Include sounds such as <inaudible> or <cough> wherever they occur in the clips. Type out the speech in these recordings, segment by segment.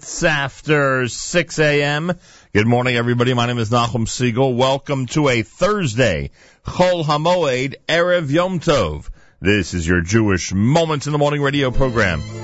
minutes after 6 a.m. Good morning, everybody. My name is Nachum Segal. Welcome to a Thursday, Chol Hamoed Erev Yom Tov. This is your Jewish Moments in the Morning radio program.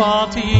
Fatih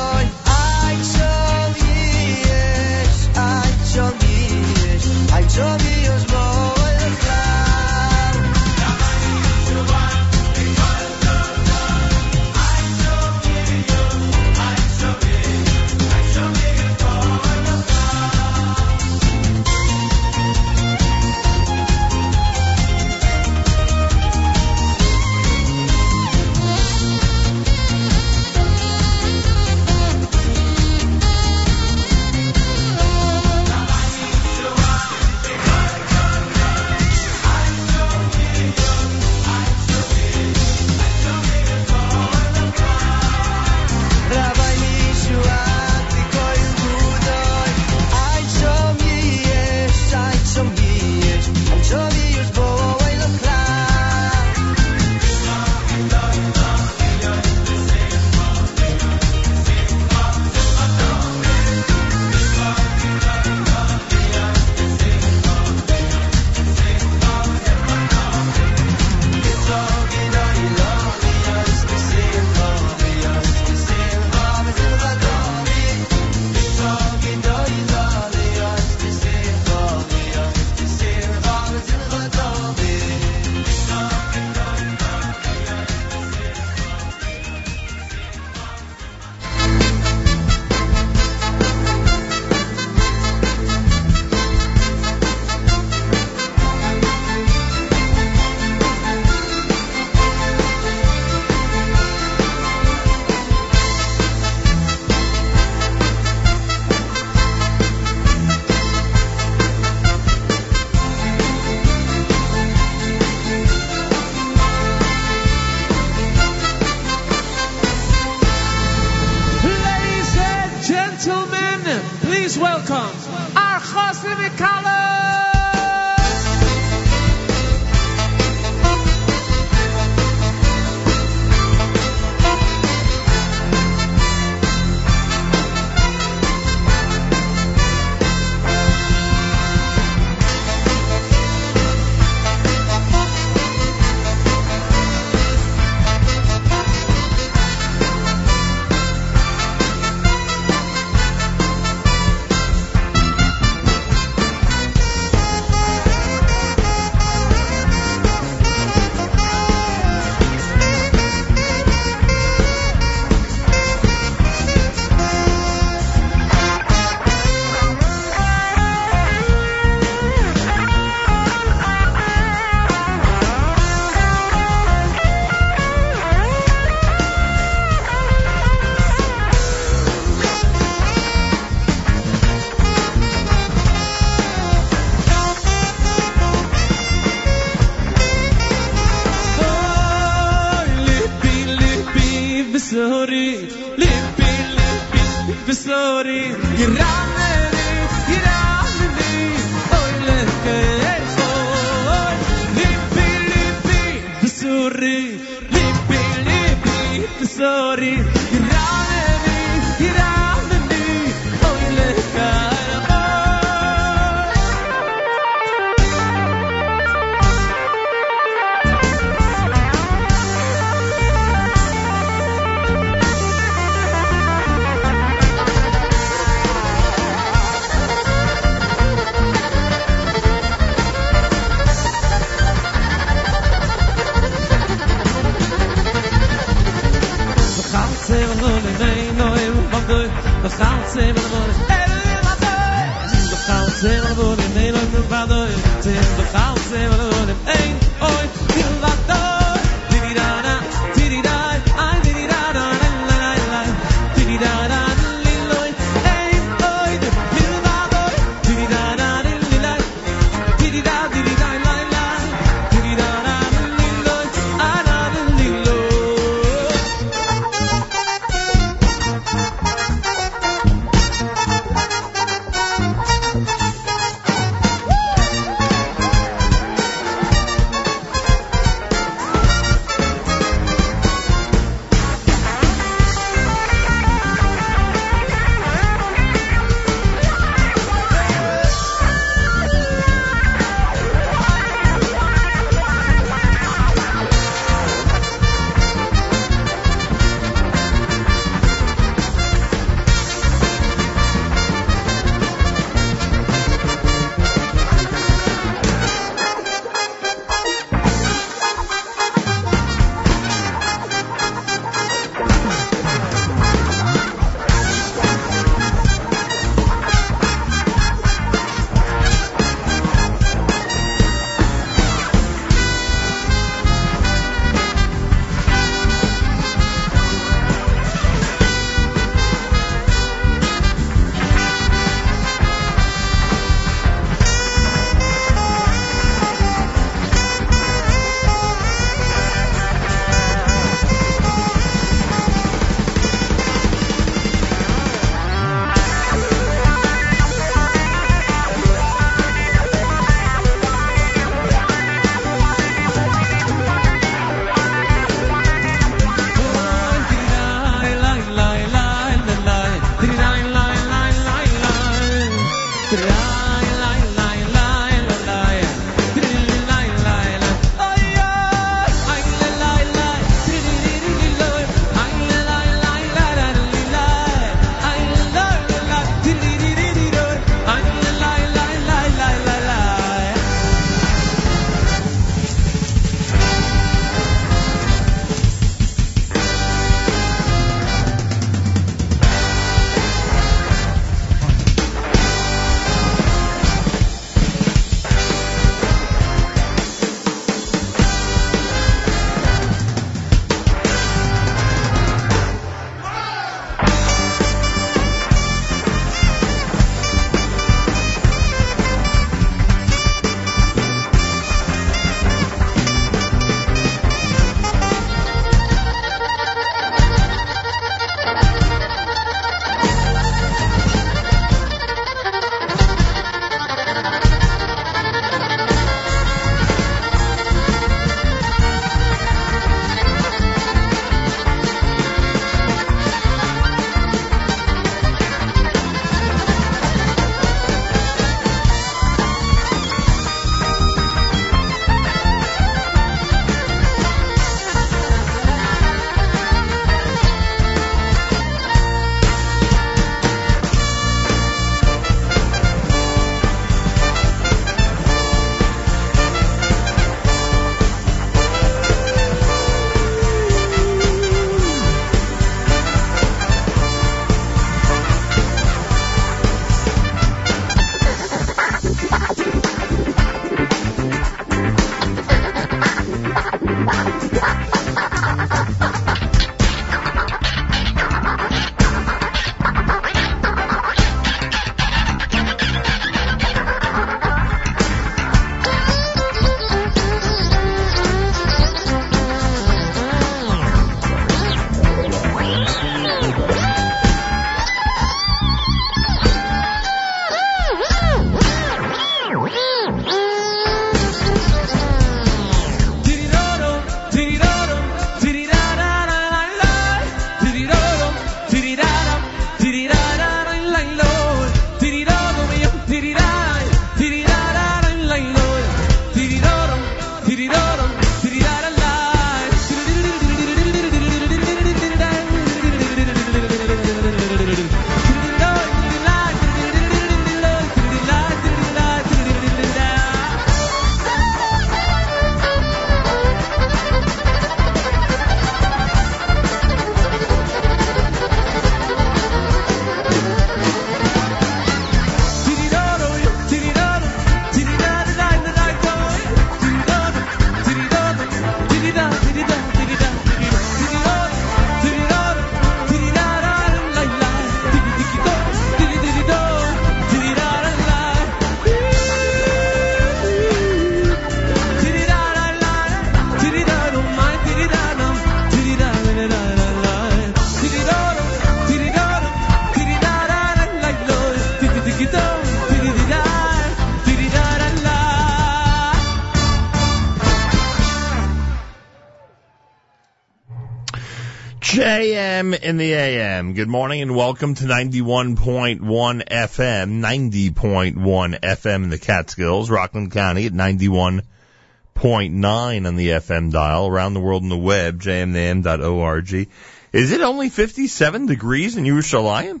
in the AM. Good morning and welcome to 91.1 FM, 90.1 FM in the Catskills, Rockland County at 91.9 on the FM dial, around the world on the web, jmnam.org. Is it only 57 degrees in Yerushalayim?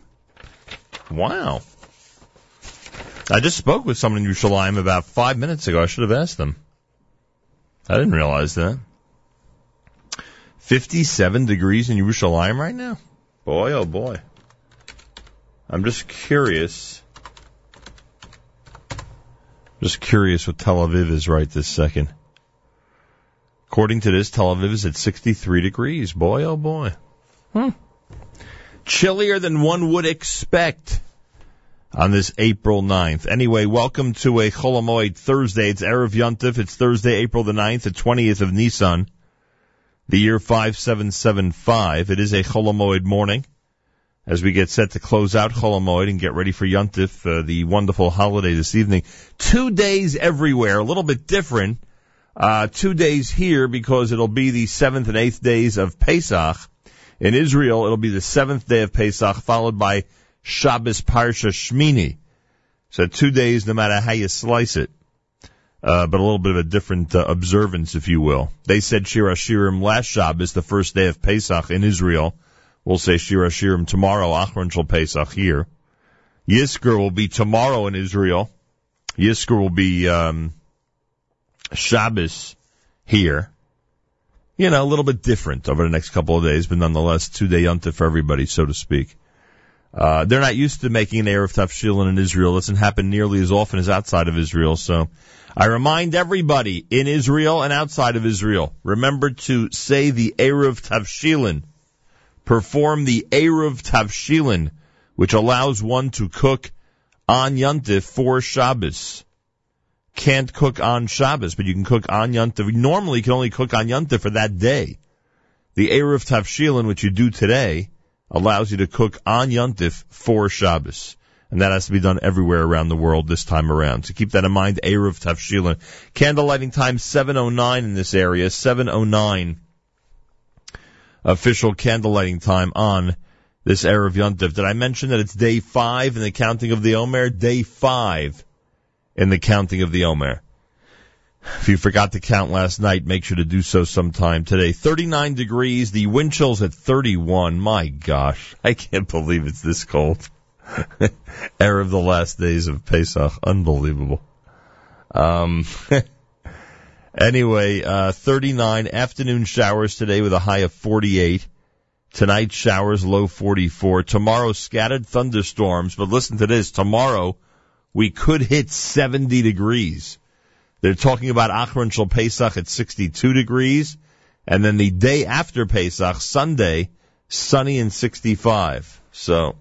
Wow. I just spoke with someone in Yerushalayim about five minutes ago. I should have asked them. I didn't realize that. 57 degrees in Yerushalayim right now? Boy, oh boy. I'm just curious. Just curious what Tel Aviv is right this second. According to this, Tel Aviv is at 63 degrees. Boy, oh boy. Hmm. Chillier than one would expect on this April 9th. Anyway, welcome to a Chol Hamoed Thursday. It's Erev Yontif. It's Thursday, April the 9th, the 20th of Nisan the year 5775. It is a Chol Hamoed morning as we get set to close out Chol Hamoed and get ready for Yontif, uh, the wonderful holiday this evening. Two days everywhere, a little bit different. Uh, two days here because it'll be the seventh and eighth days of Pesach. In Israel, it'll be the seventh day of Pesach followed by Shabbos Parsha Shmini. So two days no matter how you slice it uh, but a little bit of a different uh, observance, if you will. They said Shir Hashirim last Shabbos, the first day of Pesach in Israel. We'll say Shir Hashirim tomorrow, Acharon Shel Pesach here. Yizkor will be tomorrow in Israel. Yizkor will be um, Shabbos here. You know, a little bit different over the next couple of days, but nonetheless, two day yunta for everybody, so to speak. Uh, they're not used to making an Eruv Tavshilin in Israel. It doesn't happen nearly as often as outside of Israel, so I remind everybody in Israel and outside of Israel, remember to say the Eruv Tavshilin. Perform the Eruv Tavshilin, which allows one to cook on Yontif for Shabbos. Can't cook on Shabbos, but you can cook on Yontif. Normally you can only cook on Yontif for that day. The Eruv Tavshilin, which you do today, allows you to cook on Yontif for Shabbos and that has to be done everywhere around the world this time around. So keep that in mind. Eruv Tavshilin. Candle lighting time 7.09 in this area, 7.09 official candle lighting time on this Erev Yontif. Did I mention that it's day five in the counting of the Omer? Day five in the counting of the Omer. If you forgot to count last night, make sure to do so sometime today. 39 degrees, the wind chill's at 31. My gosh, <laughs> I can't believe it's this cold. <laughs> Air of the last days of Pesach. Unbelievable. Um, <laughs> anyway, uh, 39 afternoon showers today with a high of 48. Tonight showers low 44. Tomorrow scattered thunderstorms, but listen to this. Tomorrow we could hit 70 degrees. They're talking about Acharon Shel Pesach at 62 degrees. And then the day after Pesach, Sunday, sunny and 65. So,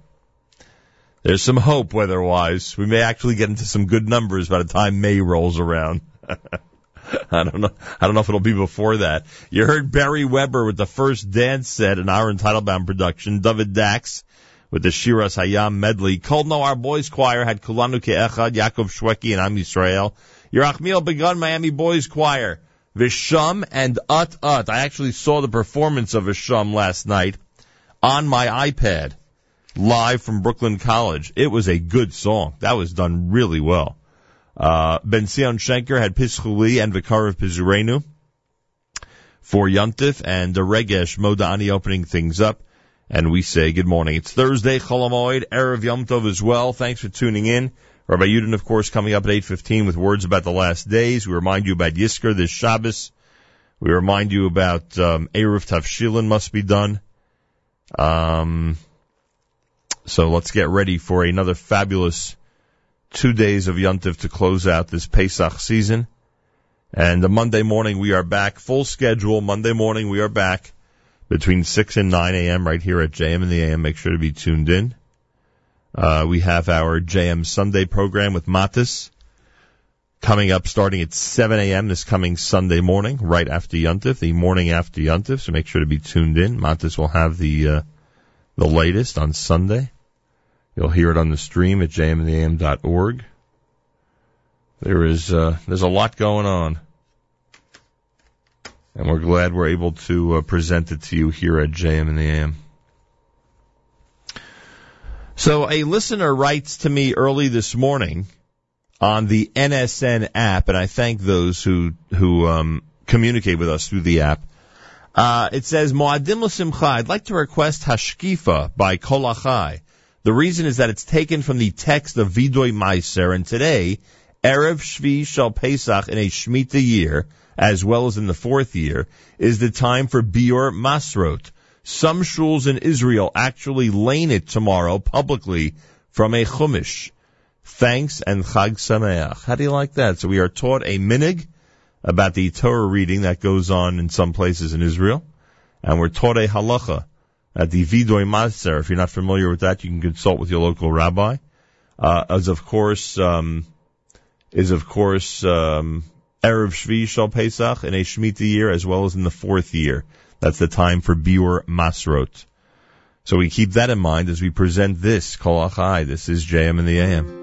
there's some hope weather-wise. We may actually get into some good numbers by the time May rolls around. <laughs> I don't know. I don't know if it'll be before that. You heard Barry Weber with the first dance set in our Teitelbaum production. David Dax with the Shiras Hayam medley. Kol Noar Boys Choir had Kulanu Ke'echad, Yaakov Shweki, and Am Yisrael. Yerachmiel Begun Miami Boys Choir. Visham and Ut Ut. I actually saw the performance of Visham last night on my iPad live from Brooklyn College. It was a good song. That was done really well. Uh, Ben Zion Shenker had Pischuli and Vikarav Pizurenu for Yuntif and Regesh Modani opening things up. And we say good morning. It's Thursday, Chol Hamoed, Erev Yom Tov as well. Thanks for tuning in. Rabbi Yudin, of course, coming up at 8.15 with words about the last days. We remind you about Yizkor this Shabbos. We remind you about um, Eruv Tavshilin must be done. Um, so let's get ready for another fabulous two days of Yuntiv to close out this Pesach season. And the Monday morning we are back, full schedule. Monday morning we are back between 6 and 9 a.m. right here at JM and the AM. Make sure to be tuned in. Uh, we have our JM Sunday program with Matis coming up starting at 7 a.m. this coming Sunday morning, right after Yuntif, the morning after Yuntif. So make sure to be tuned in. Matis will have the, uh, the latest on Sunday. You'll hear it on the stream at jmandtheam.org. There is uh, there's a lot going on. And we're glad we're able to uh, present it to you here at JM and the AM. So a listener writes to me early this morning on the NSN app, and I thank those who who um, communicate with us through the app. Uh, it says Moadim L'Simcha. I'd like to request Hashkifa by Kol Achai. The reason is that it's taken from the text of Vidoy Meiser, and today Erev Shvi Shal Pesach in a Shemitah year, as well as in the fourth year, is the time for Biur Masrot. Some shuls in Israel actually lane it tomorrow publicly from a Chumash. Thanks and Chag Sameach. How do you like that? So we are taught a minhag about the Torah reading that goes on in some places in Israel, and we're taught a halacha at the Vidoy Maser. If you're not familiar with that, you can consult with your local rabbi. Uh, as of course, um, is of course um, Erev Shvi Shal Pesach in a Shemitah year as well as in the fourth year. That's the time for Biur Masrot. So we keep that in mind as we present this Kol Achai. This is JM in the AM.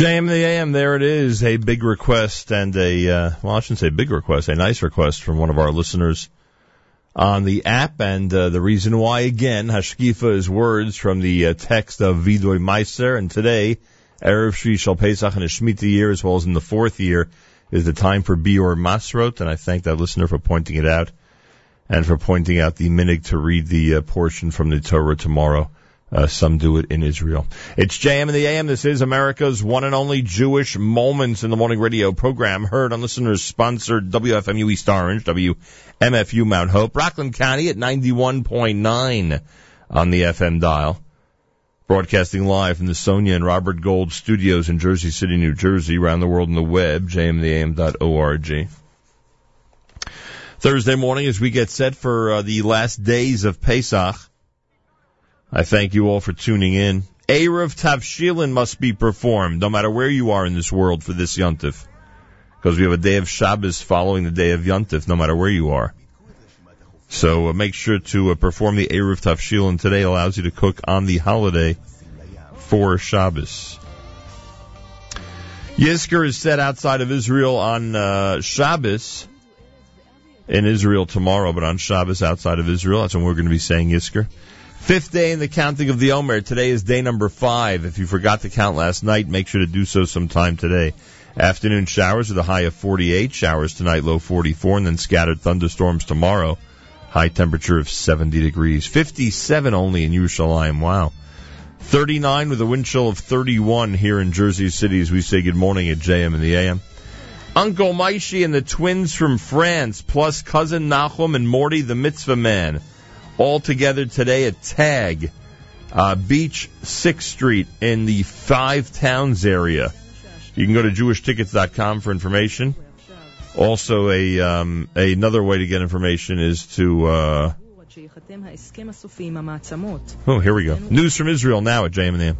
JM the AM, there it is. A big request and a, uh, well, I shouldn't say big request, a nice request from one of our listeners on the app. And uh, the reason why, again, Hashkifa is words from the uh, text of Vidoy Meiser. And today, Erev Shvi Shal Pesach in Shemitah year, as well as in the fourth year, is the time for Biur Masrot. And I thank that listener for pointing it out and for pointing out the minhag to read the uh, portion from the Torah tomorrow. Uh, some do it in Israel. It's JM in the AM. This is America's one and only Jewish Moments in the Morning radio program heard on listeners sponsored WFMU East Orange, WMFU Mount Hope, Rockland County at 91.9 on the FM dial. Broadcasting live from the Sonia and Robert Gold studios in Jersey City, New Jersey, around the world on the web, jmtheam.org. Thursday morning as we get set for uh, the last days of Pesach. I thank you all for tuning in. Eruv Tavshilin must be performed, no matter where you are in this world for this Yontif. Because we have a day of Shabbos following the day of Yontif, no matter where you are. So uh, make sure to uh, perform the Eruv Tavshilin today. Allows you to cook on the holiday for Shabbos. Yizkor is set outside of Israel on uh, Shabbos. In Israel tomorrow, but on Shabbos outside of Israel. That's when we're going to be saying Yizkor. Fifth day in the counting of the Omer. Today is day number five. If you forgot to count last night, make sure to do so sometime today. Afternoon showers with a high of 48, showers tonight low 44, and then scattered thunderstorms tomorrow. High temperature of 70 degrees. 57 only in Yerushalayim. Wow. 39 with a wind chill of 31 here in Jersey City as we say good morning at JM in the AM. Uncle Moishy and the twins from France, plus cousin Nachum and Morty the mitzvah man all together today at Tag uh, Beach 6th Street in the Five Towns area. You can go to jewishtickets.com for information. Also, a um, another way to get information is to. Uh, oh, here we go. News from Israel now at JM&M.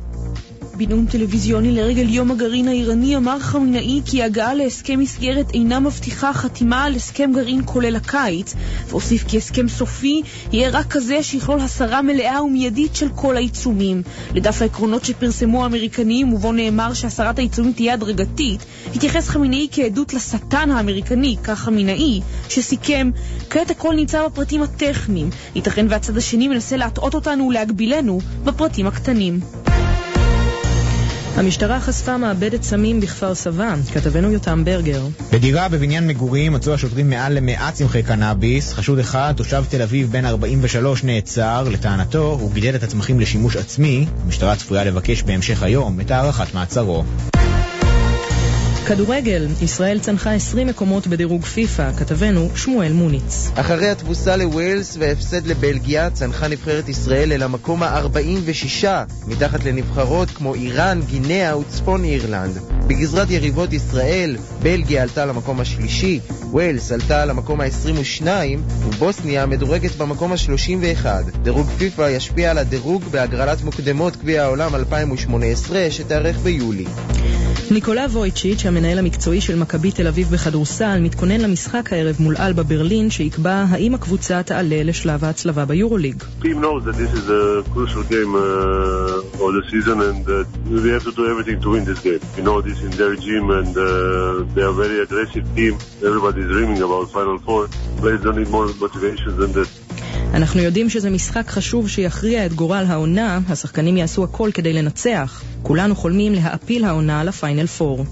בנאום טלוויזיוני לרגל יום הגרעין האיראני אמר חמינאי כי הגעה להסכם מסגרת אינה מבטיחה חתימה על הסכם גרעין כולל הקיץ, והוסיף כי הסכם סופי יהיה רק כזה שיכלול הסרה מלאה ומיידית של כל העיצומים. לדף העקרונות שפרסמו האמריקנים, ובו נאמר שהסרת העיצומים תהיה הדרגתית, התייחס חמינאי כעדות לשטן האמריקני, כך חמינאי, שסיכם, כעת הכל נמצא בפרטים הטכניים. ייתכן והצד השני מנסה להטעות אותנו ולהגבילנו בפרטים הקטנים. המשטרה חשפה מעבדת סמים בכפר סבא, כתבנו יותם ברגר. בדירה בבניין מגורים מצאו השוטרים מעל למאה צמחי קנאביס. חשוד אחד, תושב תל אביב בן 43, נעצר. לטענתו, הוא גידל את הצמחים לשימוש עצמי. המשטרה צפויה לבקש בהמשך היום את הארכת מעצרו. כדורגל, ישראל צנחה 20 מקומות בדירוג פיפ"א, כתבנו שמואל מוניץ. אחרי התבוסה לווילס והפסד לבלגיה, צנחה נבחרת ישראל אל המקום ה-46, מתחת לנבחרות כמו איראן, גינאה וצפון אירלנד. בגזרת יריבות ישראל, בלגיה עלתה למקום השלישי, ווילס עלתה למקום ה-22, ובוסניה מדורגת במקום ה-31. דירוג פיפ"א ישפיע על הדירוג בהגרלת מוקדמות גביע העולם 2018, שתארך ביולי. ניקולה וויצ'יץ', המנהל המקצועי של מכבי תל אביב בכדורסל, מתכונן למשחק הערב מול אלבה ברלין, שיקבע האם הקבוצה תעלה לשלב ההצלבה ביורוליג. Everybody's dreaming about Final Four. Players don't need more motivation than that. אנחנו יודעים שזה משחק חשוב שיכריע את גורל העונה, השחקנים יעשו הכל כדי לנצח. כולנו חולמים להעפיל העונה לפיינל פור.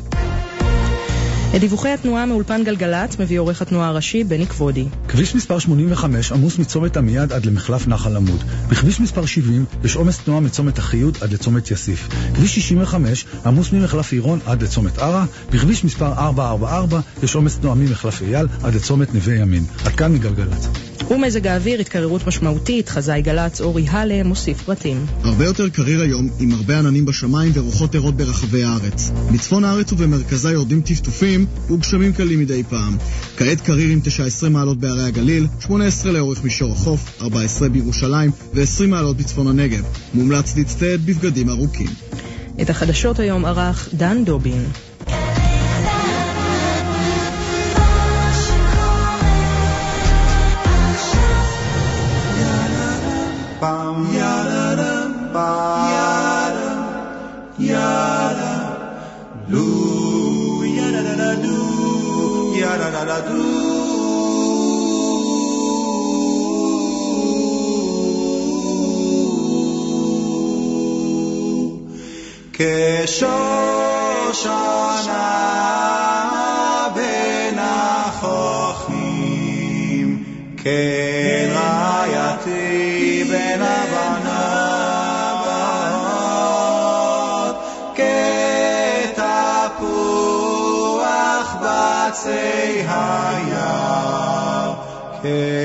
את דיווחי התנועה מאולפן גלגלצ מביא עורך התנועה הראשי בני כבודי. כביש מספר 85 עמוס מצומת עמיעד עד למחלף נחל עמוד. בכביש מספר 70 יש עומס תנועה מצומת אחיוד עד לצומת יאסיף. כביש 65 עמוס ממחלף עירון עד לצומת ערה. בכביש מספר 444 יש עומס תנועה ממחלף אייל עד לצומת נווה ימין. עד כאן מגלגלצ. ומזג האוויר, התקררות משמעותית, חזאי גל"צ אורי הלה מוסיף פרטים. הרבה יותר קריר היום, עם הרבה עננים בשמיים ורוחות ערות ברחבי הארץ. בצפון הארץ ובמרכזה יורדים טפטופים וגשמים קלים מדי פעם. כעת קריר עם 19 מעלות בערי הגליל, 18 לאורך מישור החוף, 14 בירושלים ו-20 מעלות בצפון הנגב. מומלץ להצטייד בבגדים ארוכים. את החדשות היום ערך דן דובין. yada da da do כשושנה בין החוכמים כן Yeah.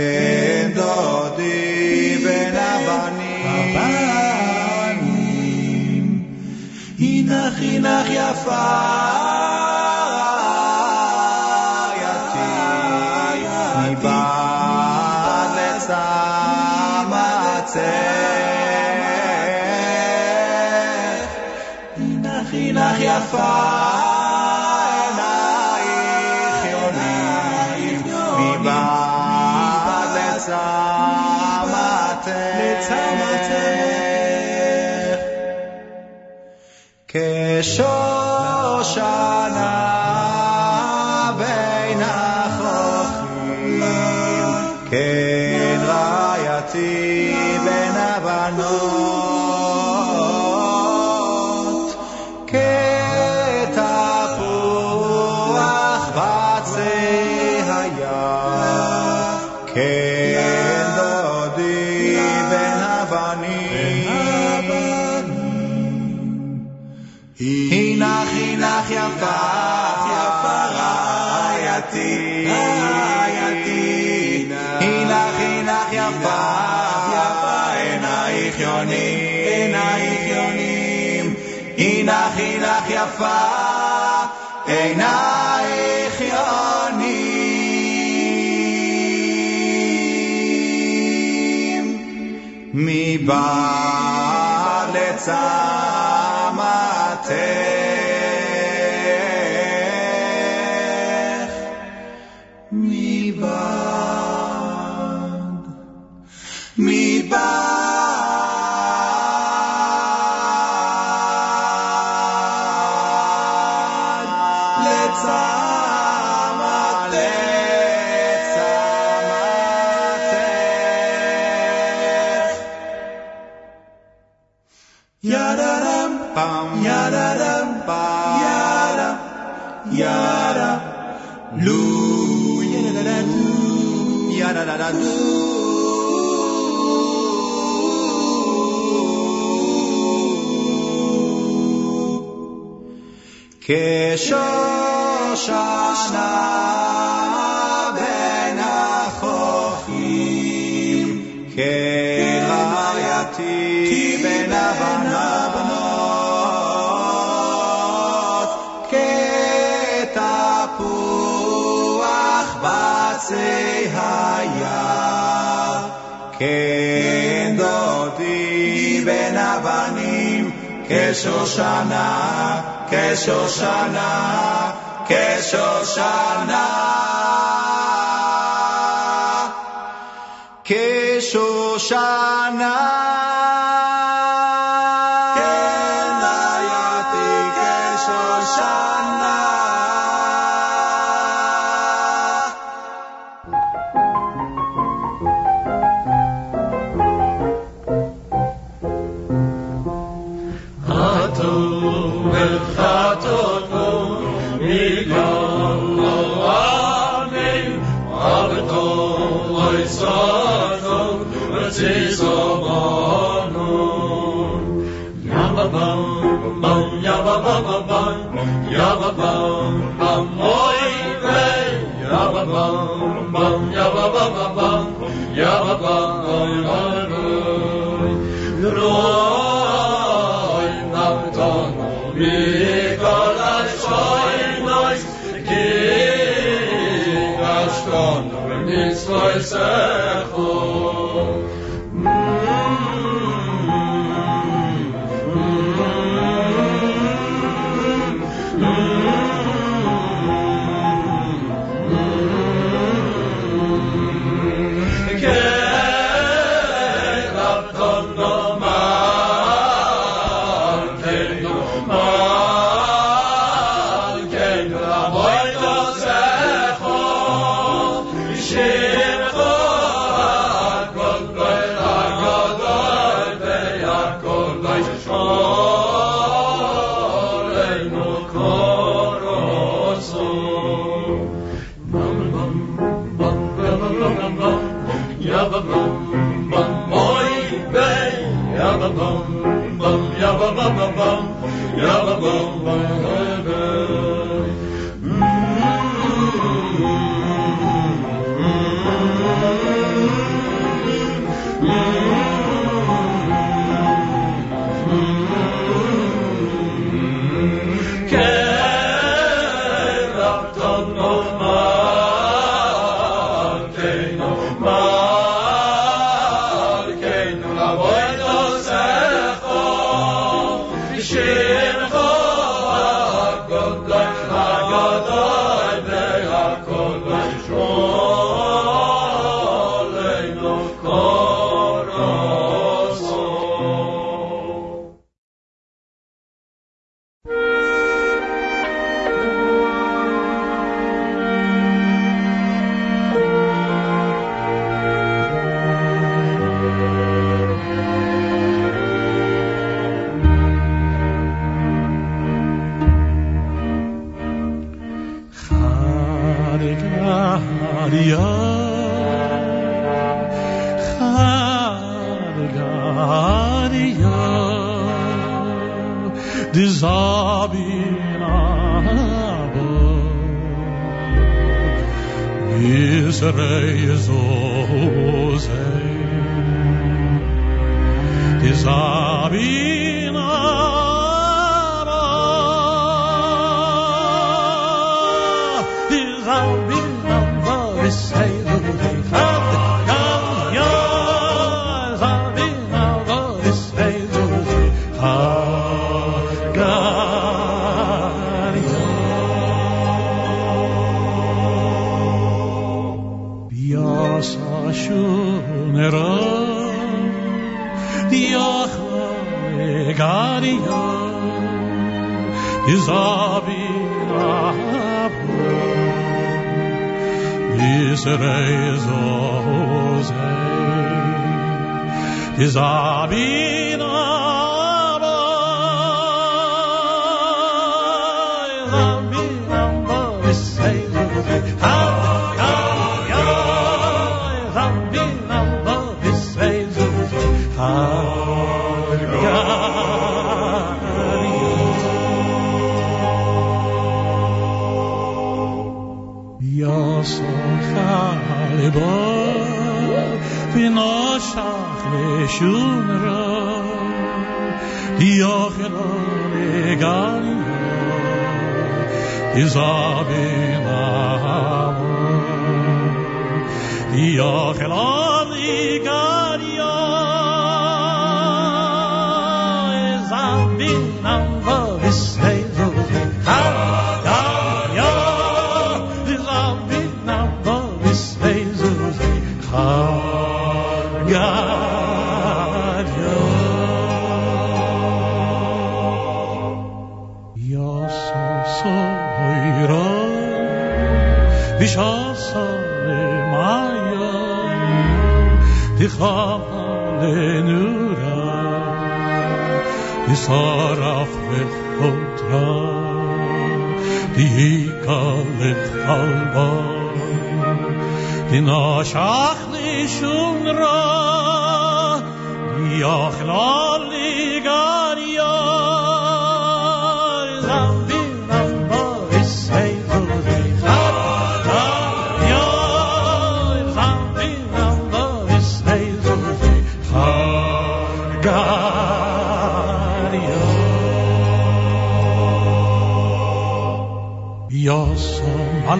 Iba Letzah. כשושנה בין החופים, כן רעייתי בין הבנות, כתפוח בצי היער, כן דודי בין הבנים, כשושנה, que Susana, que Susana, que Susana. Zambi, Zambo, Isay, Zodi,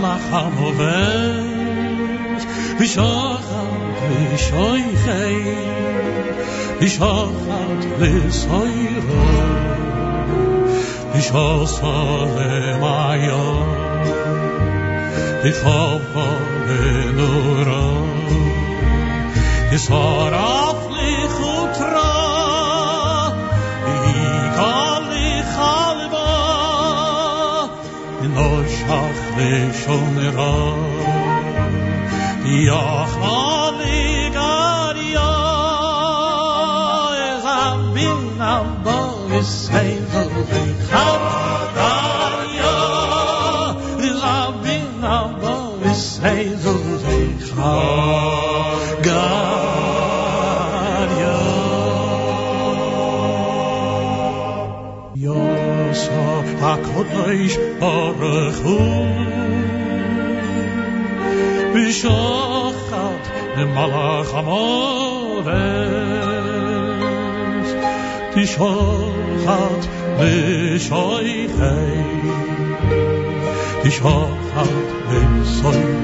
machamovens bishachat lishoichei bishachat lisoiro bishosolem ayom bichopo benuro יסורף Ligaria Ezabin abo V'seizel v'chagaria Ezabin abo V'seizel v'chagaria איך פארגען הוא בשוחד למלאך די תשוחד בישוי תשוחד איך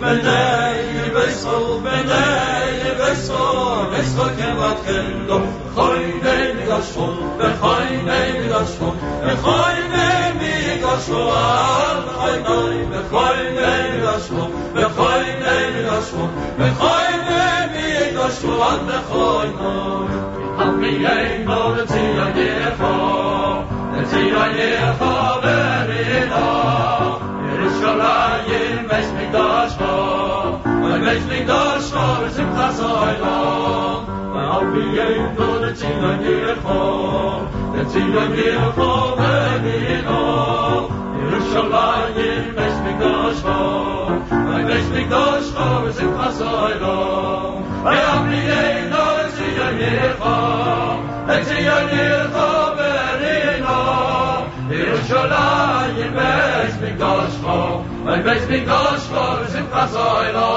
بدأ يبصوا بدأ يبصوا بصوا זיך גייער פֿאַר מיר דאָ, איך שלאַייב משניקאַשפּ, ווען משניקאַשפּ זענען פאַסאַי לא, אַן אבלידן דאָ זע יער ניר קאָ, דער זע יער ניר קאָ בערינאַ, איך שלאַייב משניקאַשפּ, ווען משניקאַשפּ זענען פאַסאַי לא.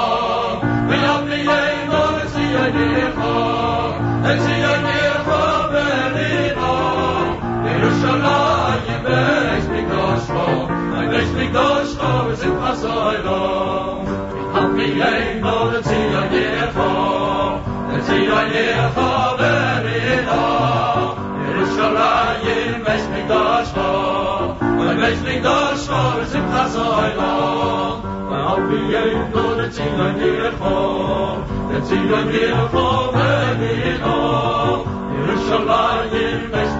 Sie wird mir vor. Mir in Ordnung, ihr schon bei ihm ist.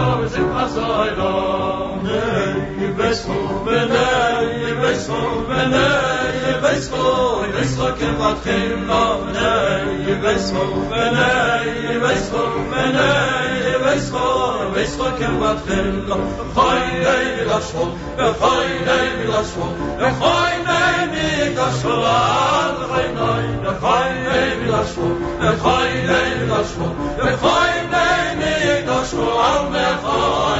sind passoi do ne ibes fu bene ibes fu bene ibes fu ibes fu ke wat khim no ne ibes fu bene ibes fu bene ibes fu ibes fu ke wat khim no khoi ne mi das fu ne khoi ne mi das fu ne khoi ne mi das Yashua Mecha.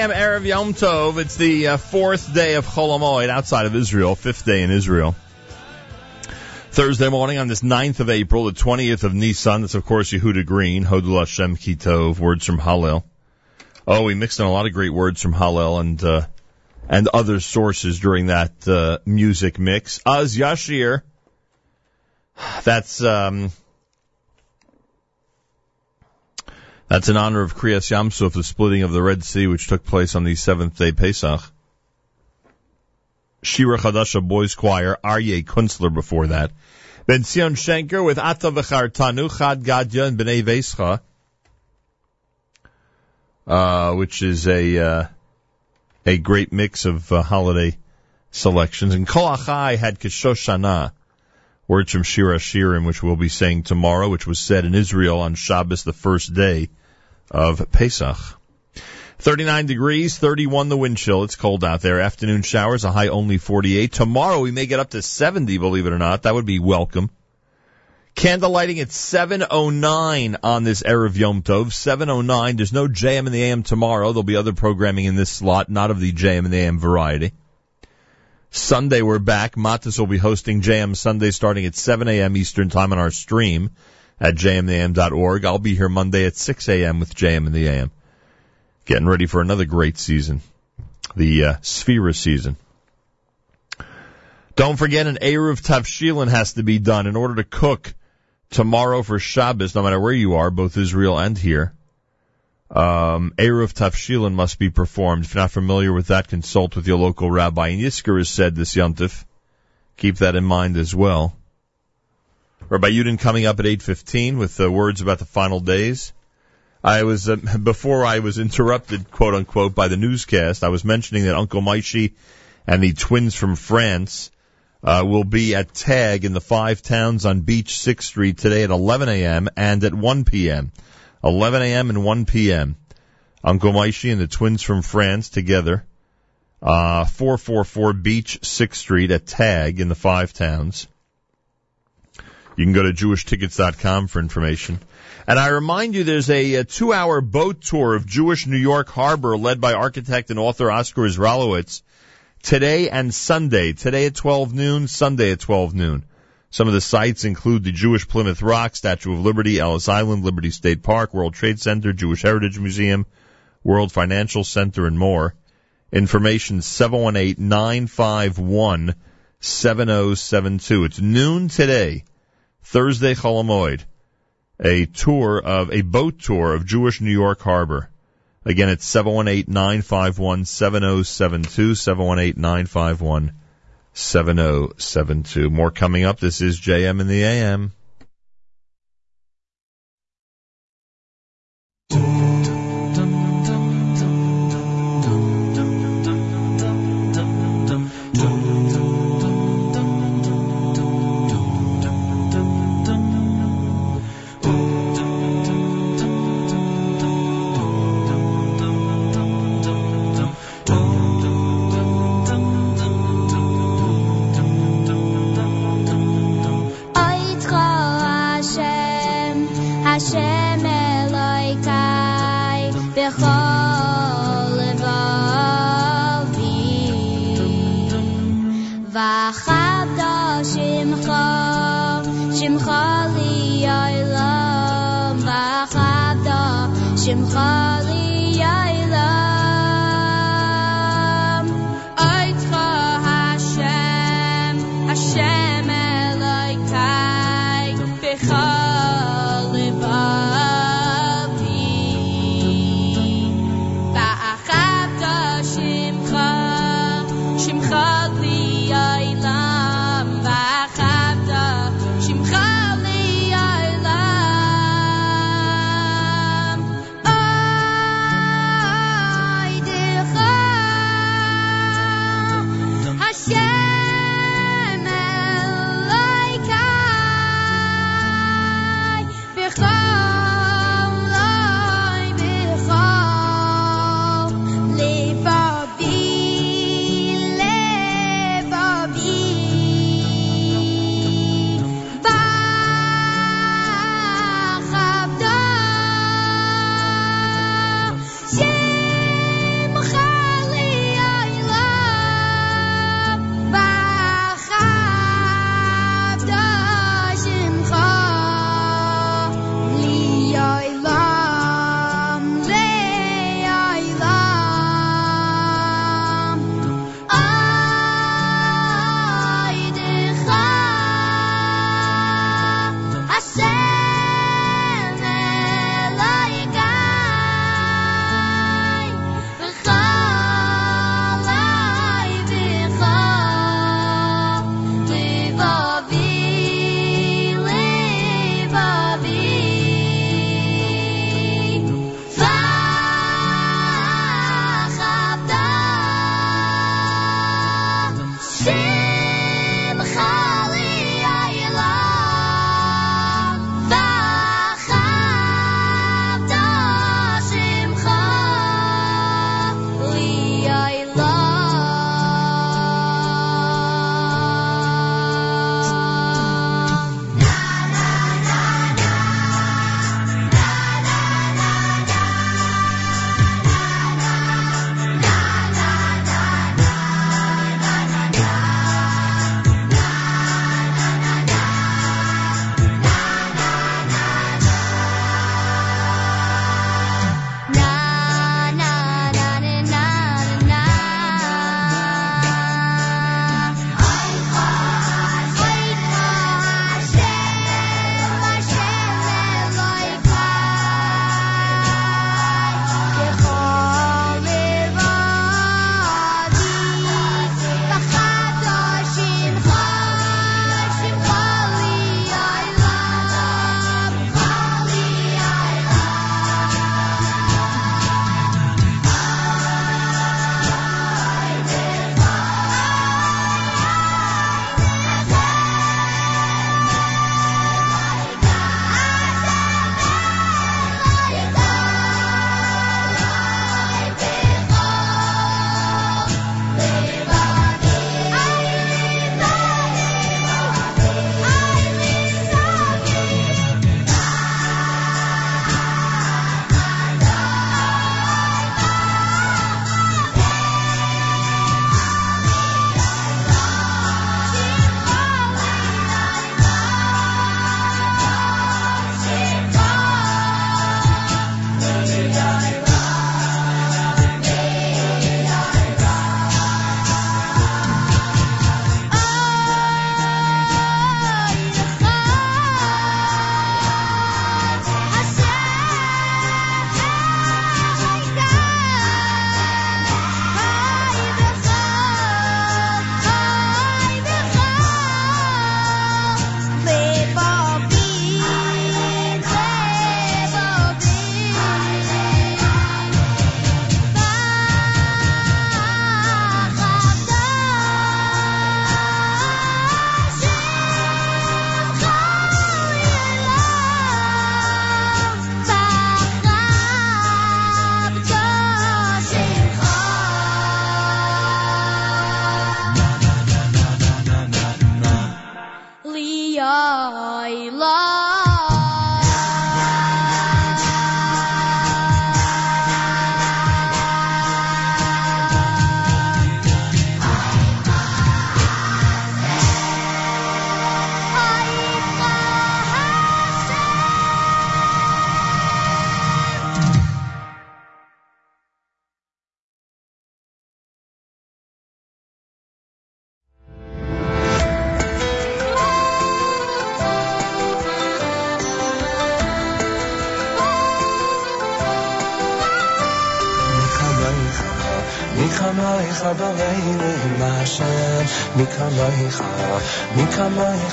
Am, Erev Yom Tov. It's the uh, fourth day of Chol Hamoed outside of Israel, fifth day in Israel. Thursday morning on this 9th of April, the 20th of Nisan. That's, of course, Yehuda Green, Hodul Hashem Kitov, words from Hallel. Oh, we mixed in a lot of great words from Hallel and, uh, and other sources during that, uh, music mix. Az Yashir. <sighs> That's, um, That's in honor of Kriyas Yamsuf, the splitting of the Red Sea, which took place on the seventh day Pesach. Shira Chadasha Boys Choir, Aryeh Kunstler before that. Ben Zion Shenker with Ata V'chartanu, Chad Gadya, and B'nai Vescha, uh, which is a, uh, a great mix of uh, holiday selections. And Kol Achai had Kishoshana, words from Shira Shirim, which we'll be saying tomorrow, which was said in Israel on Shabbos, the first day of Pesach. 39 degrees, 31 the wind chill. It's cold out there. Afternoon showers, a high only 48. Tomorrow we may get up to 70, believe it or not. That would be welcome. Candle lighting at 7.09 on this Erev Yom Tov. 7.09. There's no JM in the AM tomorrow. There'll be other programming in this slot, not of the JM in the AM variety. Sunday we're back. Matis will be hosting JM Sunday starting at 7 a.m. Eastern Time on our stream at jmintheam.org. I'll be here Monday at 6 a.m. with JM and the AM. Getting ready for another great season. The uh, Sefira season. Don't forget an Eruv Tavshilin has to be done in order to cook tomorrow for Shabbos, no matter where you are, both Israel and here. Um, Eruv Tavshilin must be performed. If you're not familiar with that, consult with your local rabbi. And Yizkor has said this yontif. Keep that in mind as well. Rabbi Yudin coming up at 8.15 with uh, words about the final days. I was, uh, <laughs> before I was interrupted, quote unquote, by the newscast, I was mentioning that Uncle Moishy and the twins from France uh, will be at TAG in the Five Towns on Beach 6th Street today at 11 a.m. and at 1 p.m. 11 a.m. and 1 p.m. Uncle Moishy and the twins from France together. Uh, 444 Beach 6th Street at TAG in the Five Towns. You can go to jewishtickets.com for information. And I remind you, there's a, a two-hour boat tour of Jewish New York Harbor led by architect and author Oscar Israelowitz today and Sunday. Today at 12 noon, Sunday at 12 noon. Some of the sites include the Jewish Plymouth Rock, Statue of Liberty, Ellis Island, Liberty State Park, World Trade Center, Jewish Heritage Museum, World Financial Center, and more. Information 718-951-7072. It's noon today, Thursday Chol Hamoed. A tour of, a boat tour of Jewish New York Harbor. Again, it's 718-951-7072, 718-951-7072. More coming up. This is JM in the AM.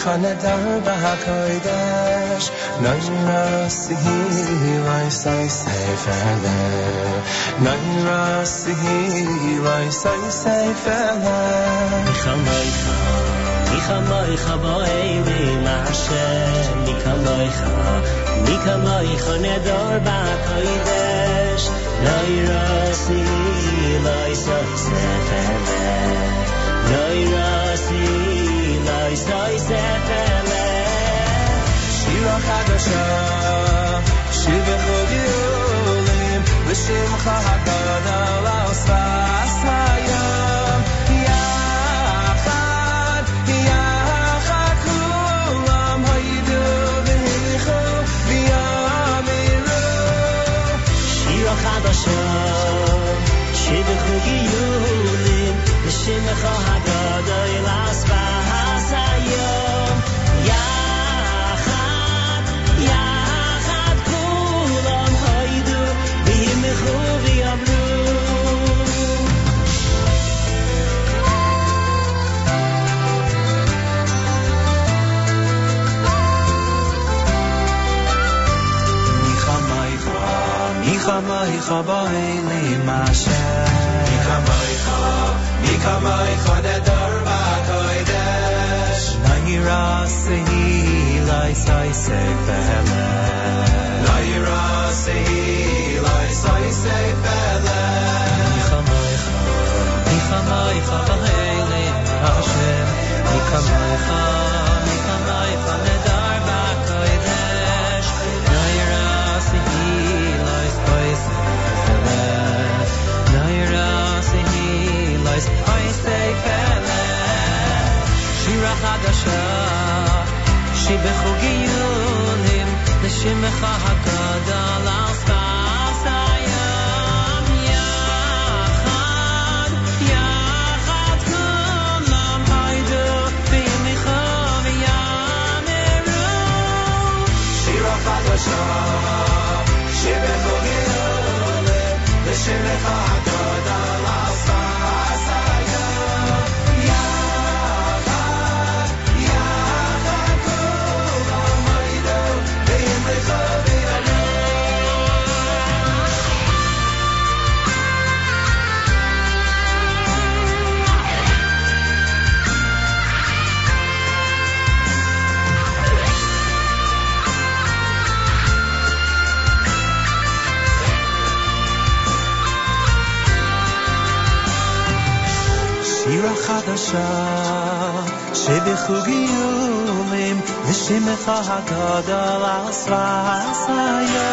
خانه دار به حقایده Michamoicha b'leilim Hashem Michamoicha ois ois dei fele shira chadasha shi bechug yunim neshim chagad al sayam yachad yachad kulam haydu bimicha v'yameru. Shira chadasha shi bechug yunim shah shevchugiyum im vishimcha hagadol al svasayom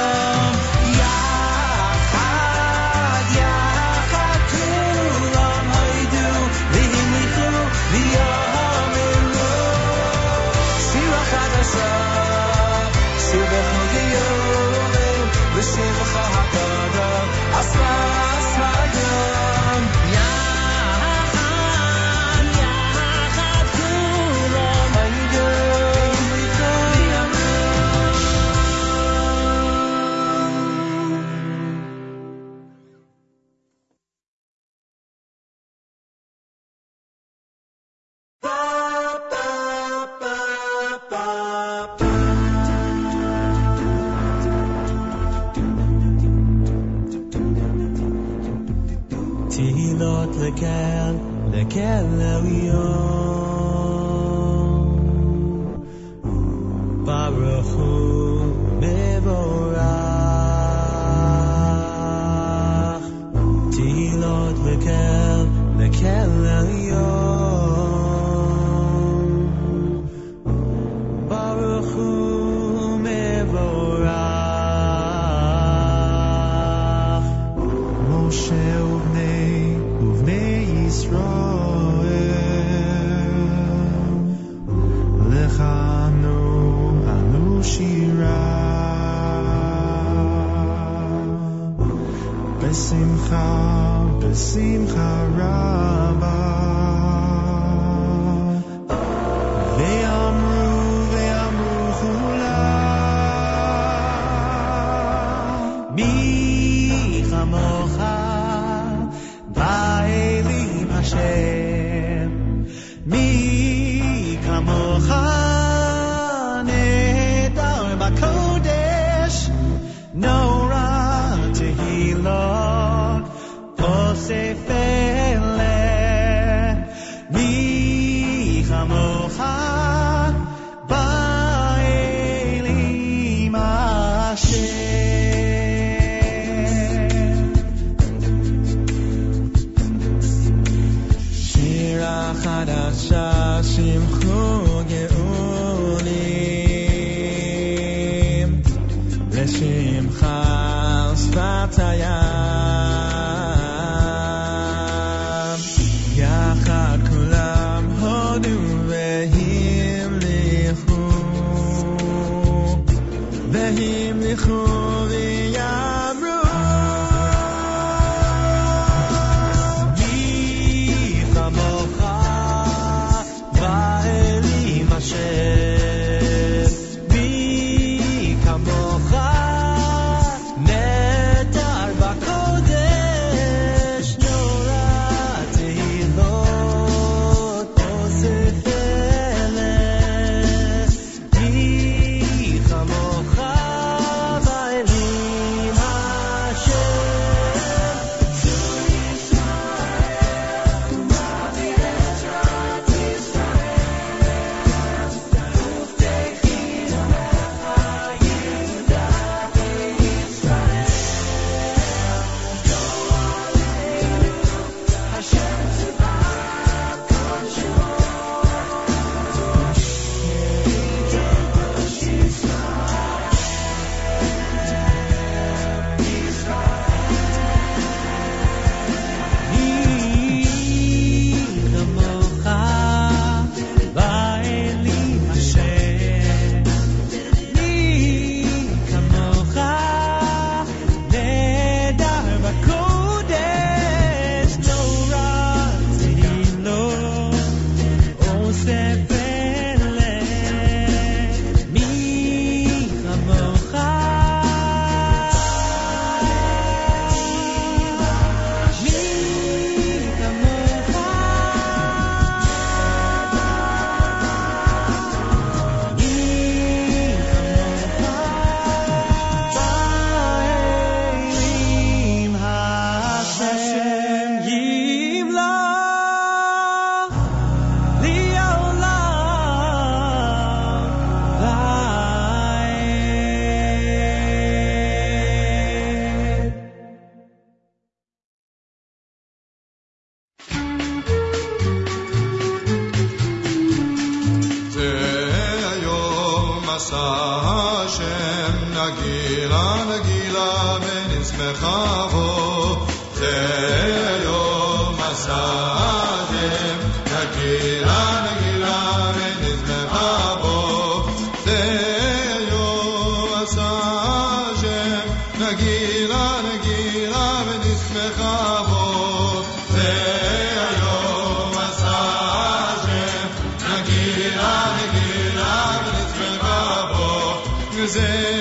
bize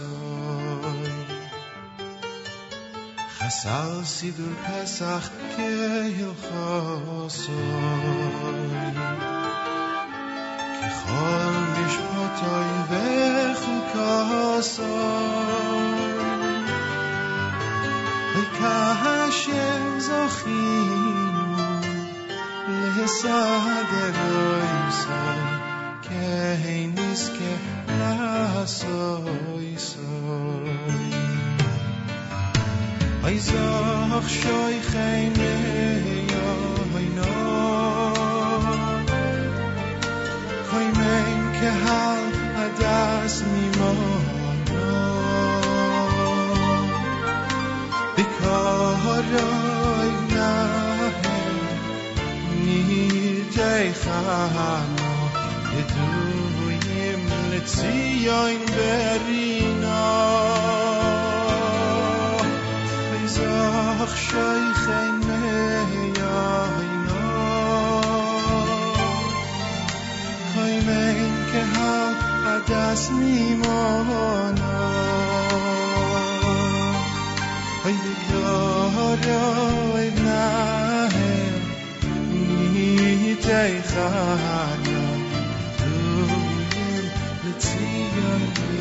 לעשוי סוי חסל סידור פסח כהלכו סוי ככל משפטוי וחוקו סוי וכאשר זוכינו לסדר אוי هی نیست که نسایی ای زاخ خیمه یا اینا کایمن که هل عدس میمانا بیکارای نه نیجای خان. Ni jay khano Eduyim letzion berina zach shoychen meyayno koy men ke ha adas letzion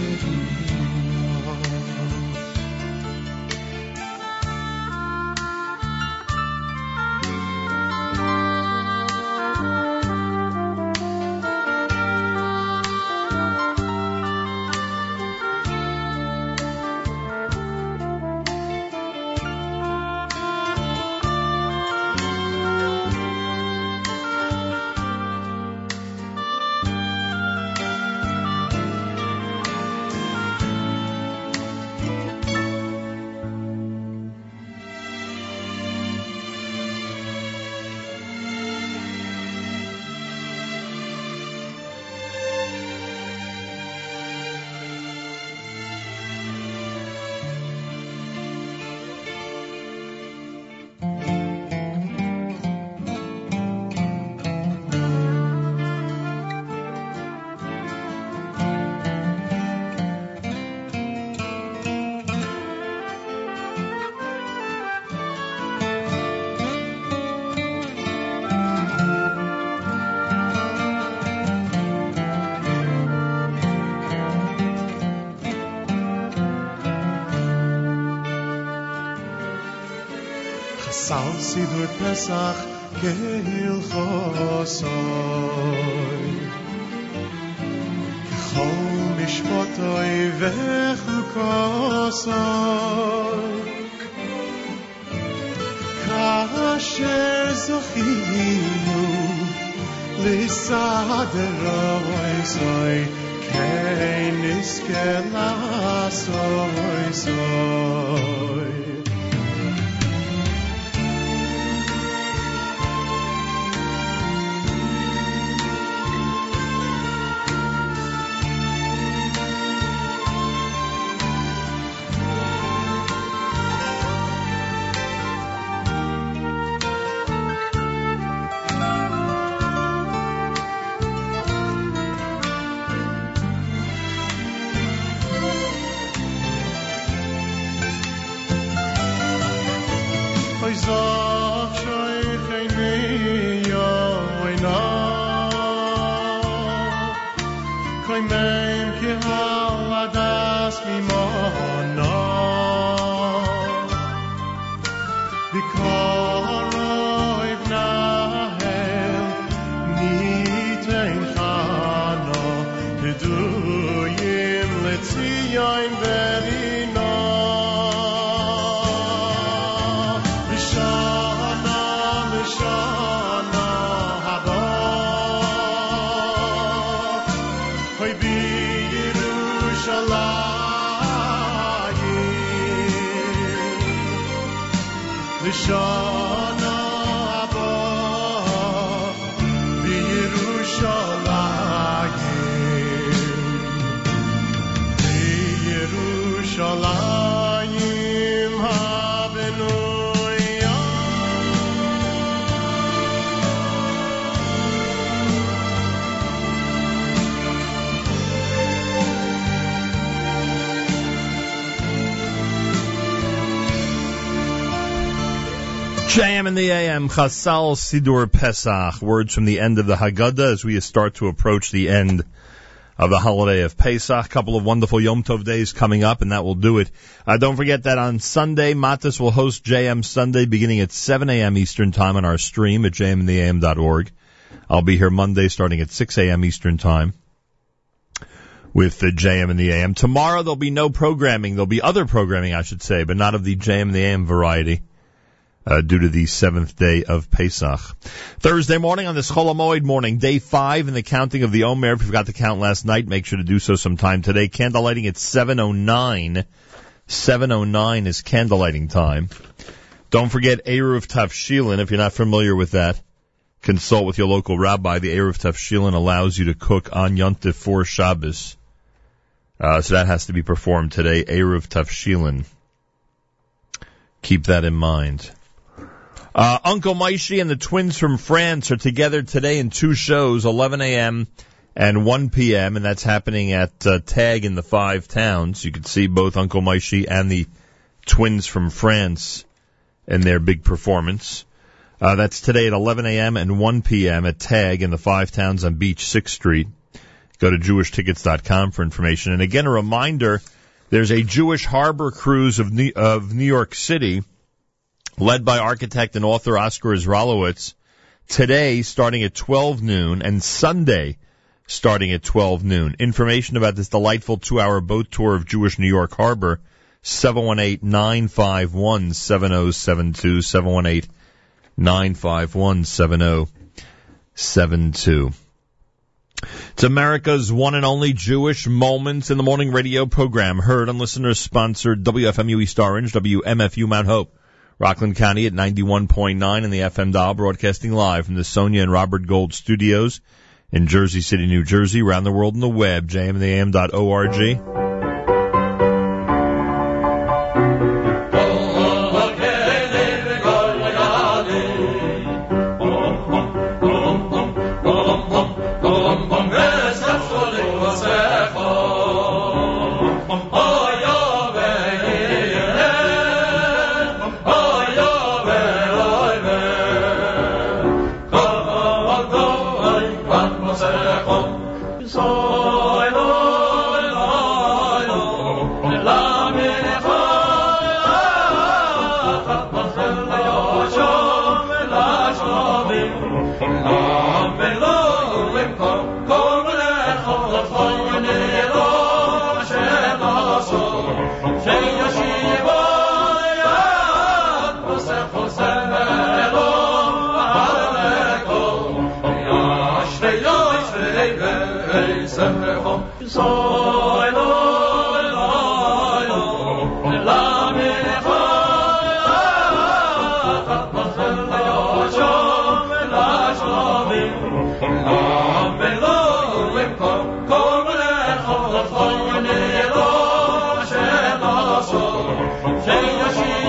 al si dur pesach kehil khosoy khol mishpotoy ve khosoy kasher zokhinu lisad roy soy kein iskelasoy soy in the AM, Chasal Sidur Pesach, words from the end of the Haggadah as we start to approach the end of the holiday of Pesach. A couple of wonderful Yom Tov days coming up, and that will do it. Uh, don't forget that on Sunday, Matis will host JM Sunday beginning at 7 a.m. Eastern Time on our stream at jmintheam.org. I'll be here Monday starting at 6 a.m. Eastern Time with the JM and the AM. Tomorrow there'll be no programming. There'll be other programming, I should say, but not of the JM and the AM variety uh, due to the seventh day of Pesach. Thursday morning on this Chol Hamoed morning, day five in the counting of the Omer. If you forgot to count last night, make sure to do so sometime today. Candle lighting at 7.09. 7.09 is candle lighting time. Don't forget Eruv Tavshilin, if you're not familiar with that. Consult with your local rabbi. The Eruv Tavshilin allows you to cook on Yontif for Shabbos. Uh, so that has to be performed today. Eruv Tavshilin. Keep that in mind. Uh, Uncle Moishy and the twins from France are together today in two shows, 11 a.m. and 1 p.m., and that's happening at uh, Tag in the Five Towns. You can see both Uncle Moishy and the twins from France in their big performance. Uh, that's today at 11 a.m. and 1 p.m. at Tag in the Five Towns on Beach 6th Street. Go to jewishtickets.com for information. And again, a reminder, there's a Jewish harbor cruise of New, of New York City led by architect and author Oscar Israelowitz today starting at 12 noon and Sunday starting at 12 noon. Information about this delightful two-hour boat tour of Jewish New York Harbor, 718-951-7072, 718-951-7072. It's America's one and only Jewish Moments in the Morning radio program, heard on listeners sponsored WFMU East Orange, WMFU Mount Hope, Rockland County at 91.9 in the FM dial, broadcasting live from the Sonia and Robert Gold studios in Jersey City, New Jersey, around the world on the web, jmintheam.org. 全員よし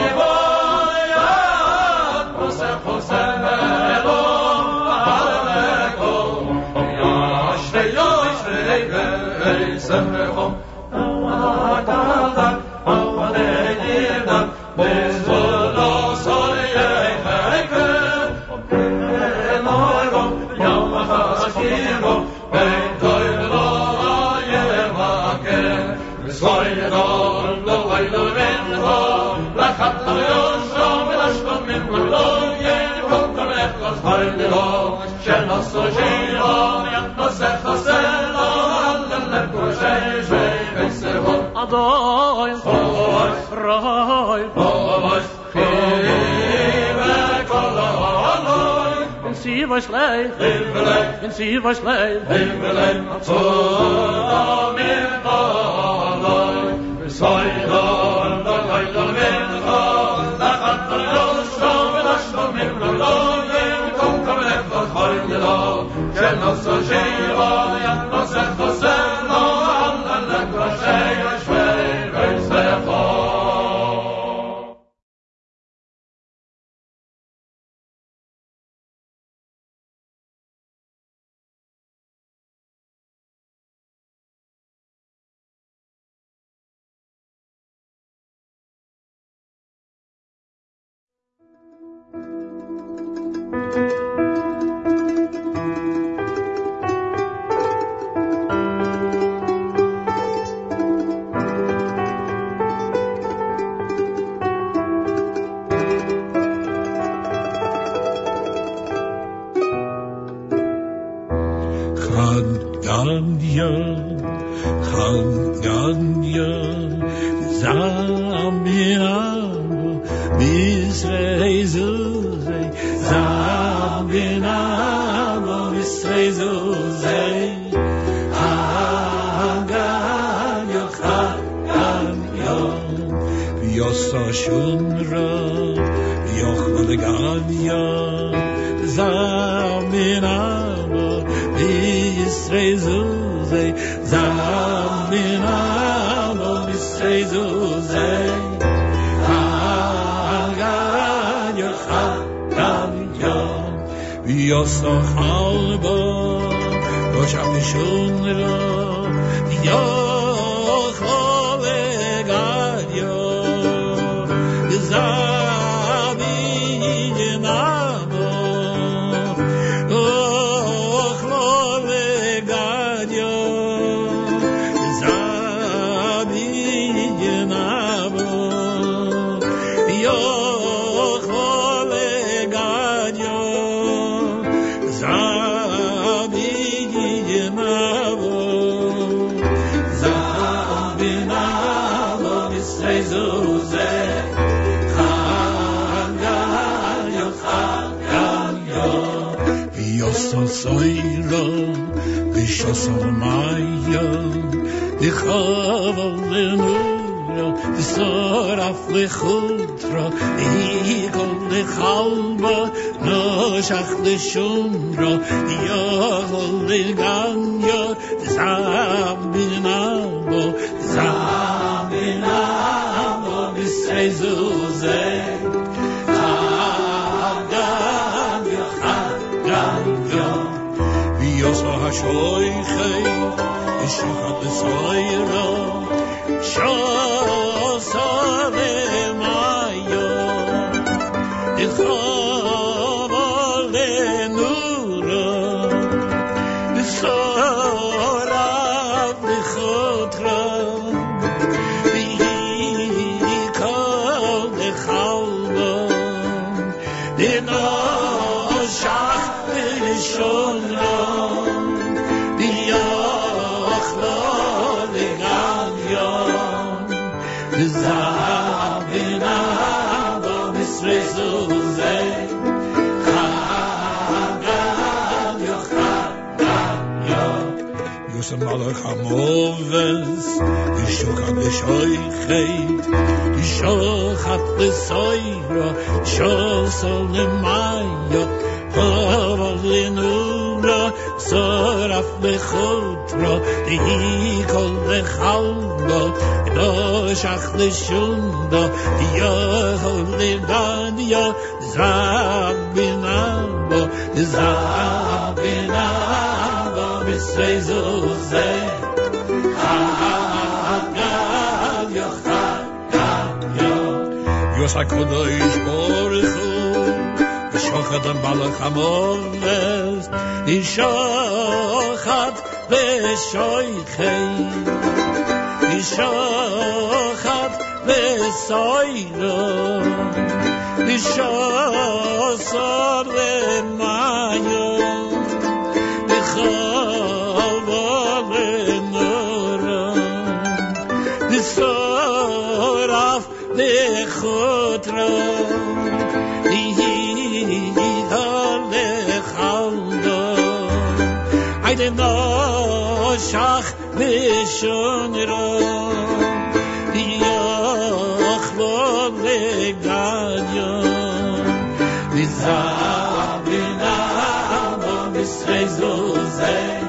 Adoy, roy, in sie was leid, in Orgler, kjenn oss og skjera, sholom diach lo legav yom zahav ben abo misrezuzeh Yosem alach hamoves Yishochat lemaya Haval lenura Soraf Yahol v'danya Zabinabo Zabinabo B'seizuze Hagav Yochad Yos Baruch Hu Shochat and Balach Hamoves Ishochat V'shoichet Ishochat V'soiro Ishosor V'mayo V'chava شاخ زخمشون را یا با بگدیان بیزا بینا با بسر زوزه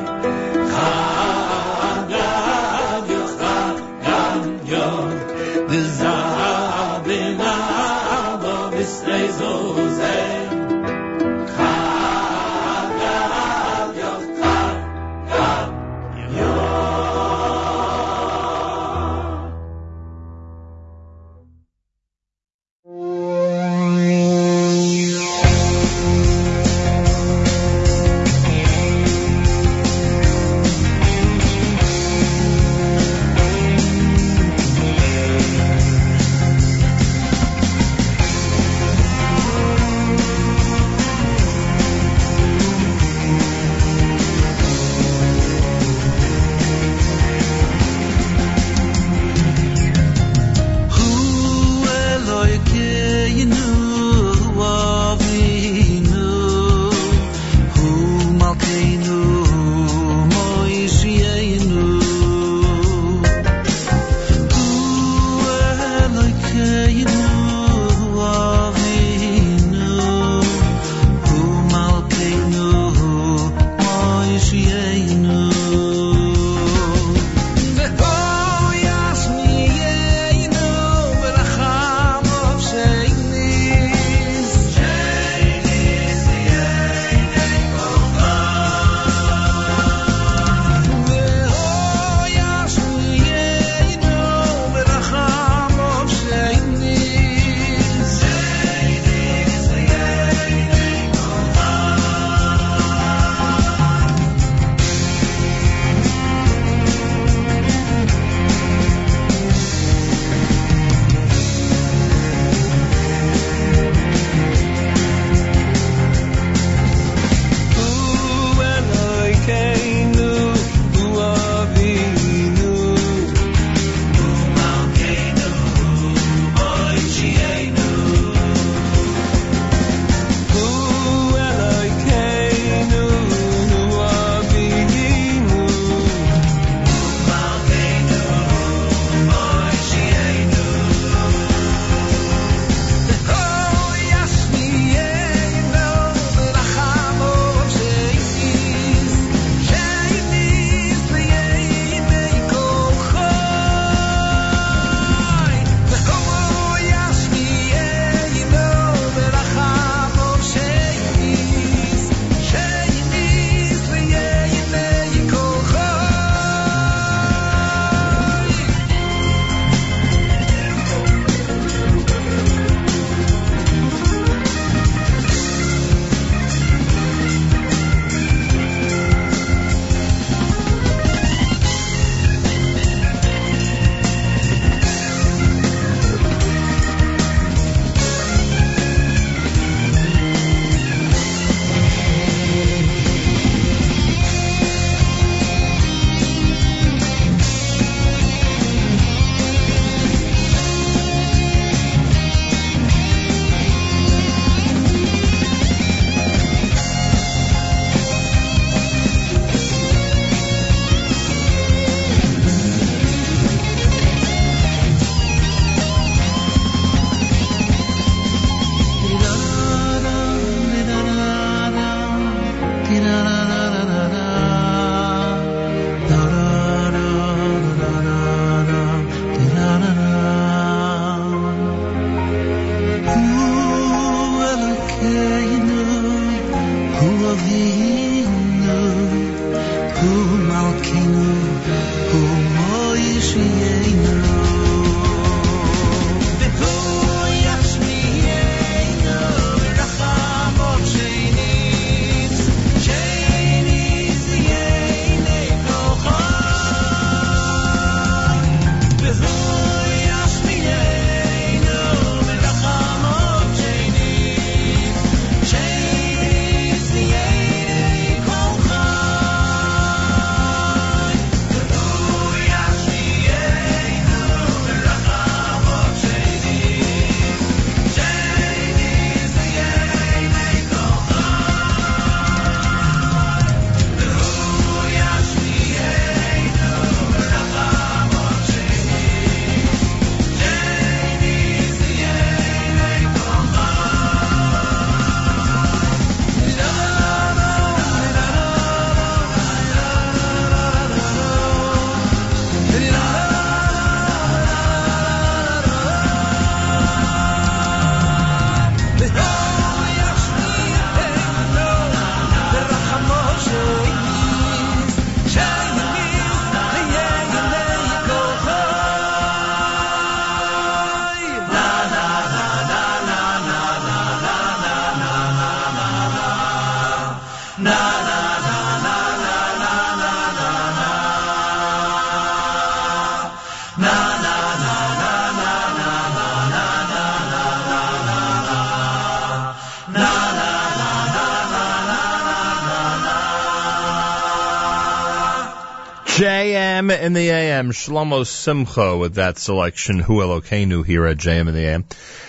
Shlomo Simcha with that selection, Hu Elokeinu here at JM in the AM.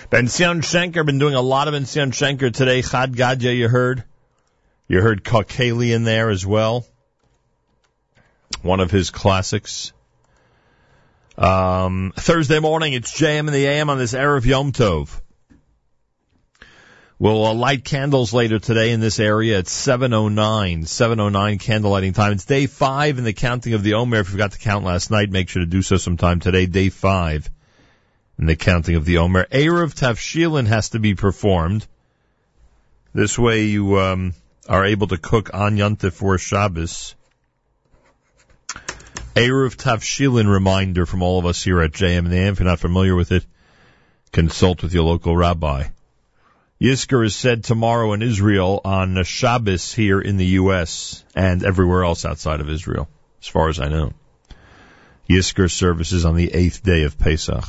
Ben Zion Shenker, been doing a lot of Ben Zion Shenker today. Chad Gadya, you heard? You heard Kakeli in there as well. One of his classics. Um, Thursday morning, it's JM in the AM on this Erev Yom Tov. We'll uh, light candles later today in this area at 7.09, 7.09 candle lighting time. It's day five in the counting of the Omer. If you forgot to count last night, make sure to do so sometime today. Day five in the counting of the Omer. Eruv Tavshilin has to be performed. This way you um, are able to cook on Yontif for Shabbos. Eruv Tavshilin reminder from all of us here at JM and AM. If you're not familiar with it, consult with your local rabbi. Yizkor is said tomorrow in Israel on Shabbos here in the U.S. and everywhere else outside of Israel, as far as I know. Yizkor services on the eighth day of Pesach.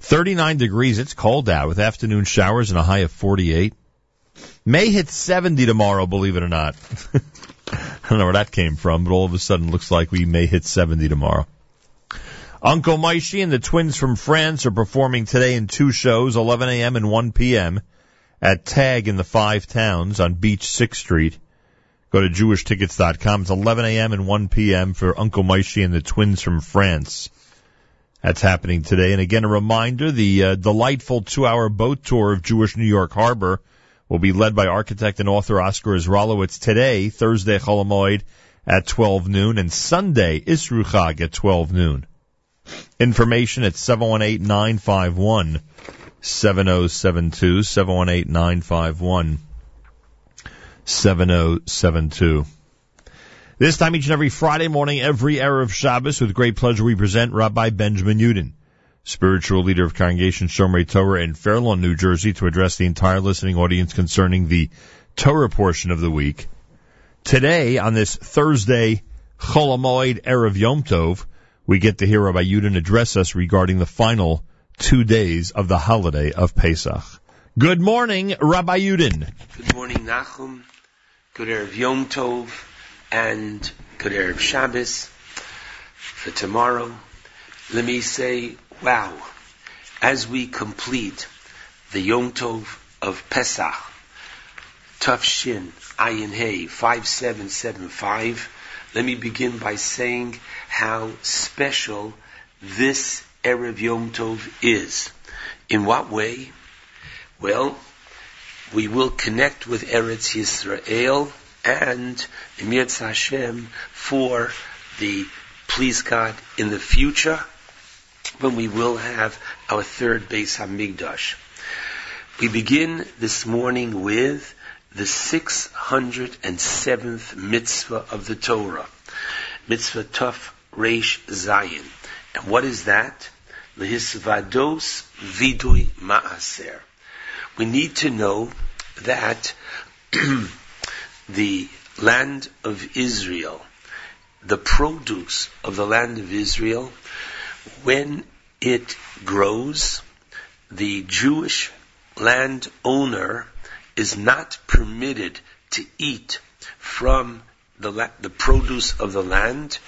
39 degrees. It's cold out with afternoon showers and a high of 48. May hit 70 tomorrow, believe it or not. <laughs> I don't know where that came from, but all of a sudden looks like we may hit 70 tomorrow. Uncle Moishy and the twins from France are performing today in two shows, 11 a.m. and 1 p.m. at Tag in the Five Towns on Beach 6th Street. Go to jewishtickets.com. It's 11 a.m. and 1 p.m. for Uncle Moishy and the twins from France. That's happening today. And again, a reminder, the uh, delightful two-hour boat tour of Jewish New York Harbor will be led by architect and author Oscar Israelowitz today, Thursday, Chol Hamoed at 12 noon, and Sunday, Isruchag at 12 noon. Information at 718-951 7072, 718-951 7072. This time each and every Friday morning, every hour of Shabbos, with great pleasure we present Rabbi Benjamin Yudin, spiritual leader of Congregation Shomrei Torah in Fairlawn, New Jersey, to address the entire listening audience concerning the Torah portion of the week. Today, on this Thursday, Chol Hamoed Erev Yom Tov, we get to hear Rabbi Yudin address us regarding the final two days of the holiday of Pesach. Good morning, Rabbi Yudin. Good morning, Nachum. Good Erev Yom Tov and good Erev Shabbos for tomorrow. Let me say, wow, as we complete the Yom Tov of Pesach, Tufshin Ayin Hey 5775, let me begin by saying how special this Erev Yom Tov is. In what way? Well, we will connect with Eretz Yisrael and Emir Hashem for the please God in the future when we will have our third Beis Hamikdash. We begin this morning with the 607th mitzvah of the Torah. Mitzvah Tuf Reish Zion. And what is that? Lehisvados Vidui Maaser. We need to know that <clears throat> the land of Israel, the produce of the land of Israel, when it grows, the Jewish landowner is not permitted to eat from the, la- the produce of the land.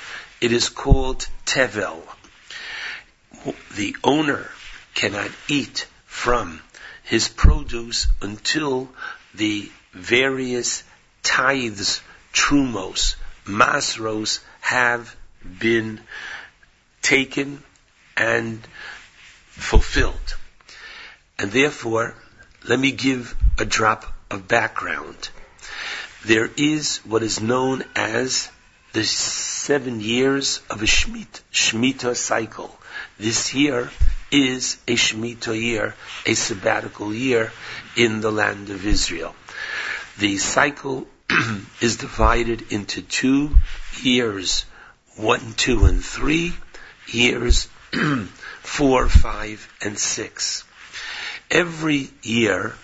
It is called tevel. The owner cannot eat from his produce until the various tithes, trumos, masros have been taken and fulfilled. And therefore, let me give a drop of background. There is what is known as the seven years of a Shemitah, Shemitah cycle. This year is a Shemitah year, a sabbatical year in the land of Israel. The cycle <clears throat> is divided into two years, one, two, and three, years <clears throat> four, five, and six. Every year,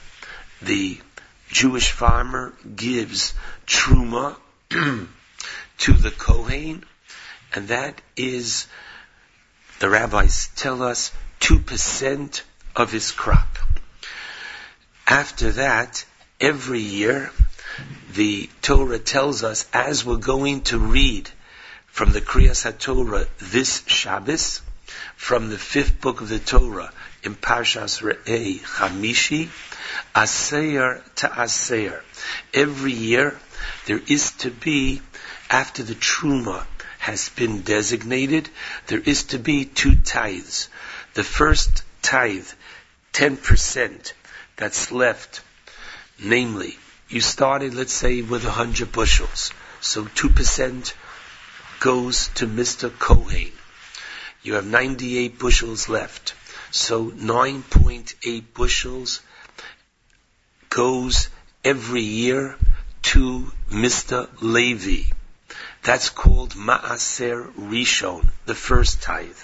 the Jewish farmer gives truma <clears throat> to the Kohen, and that is, the rabbis tell us, 2% of his crop. After that, every year, the Torah tells us, as we're going to read from the Kriyas HaTorah this Shabbos, from the fifth book of the Torah in Parshas Re'ei Chamishi, Aseir to Aseir. Every year, there is to be, after the Truma has been designated, there is to be two tithes. The first tithe, 10% that's left, namely, you started, let's say, with 100 bushels. So 2% goes to Mr. Kohen. You have 98 bushels left. So 9.8 bushels goes every year to Mr. Levi. That's called Ma'aser Rishon, the first tithe.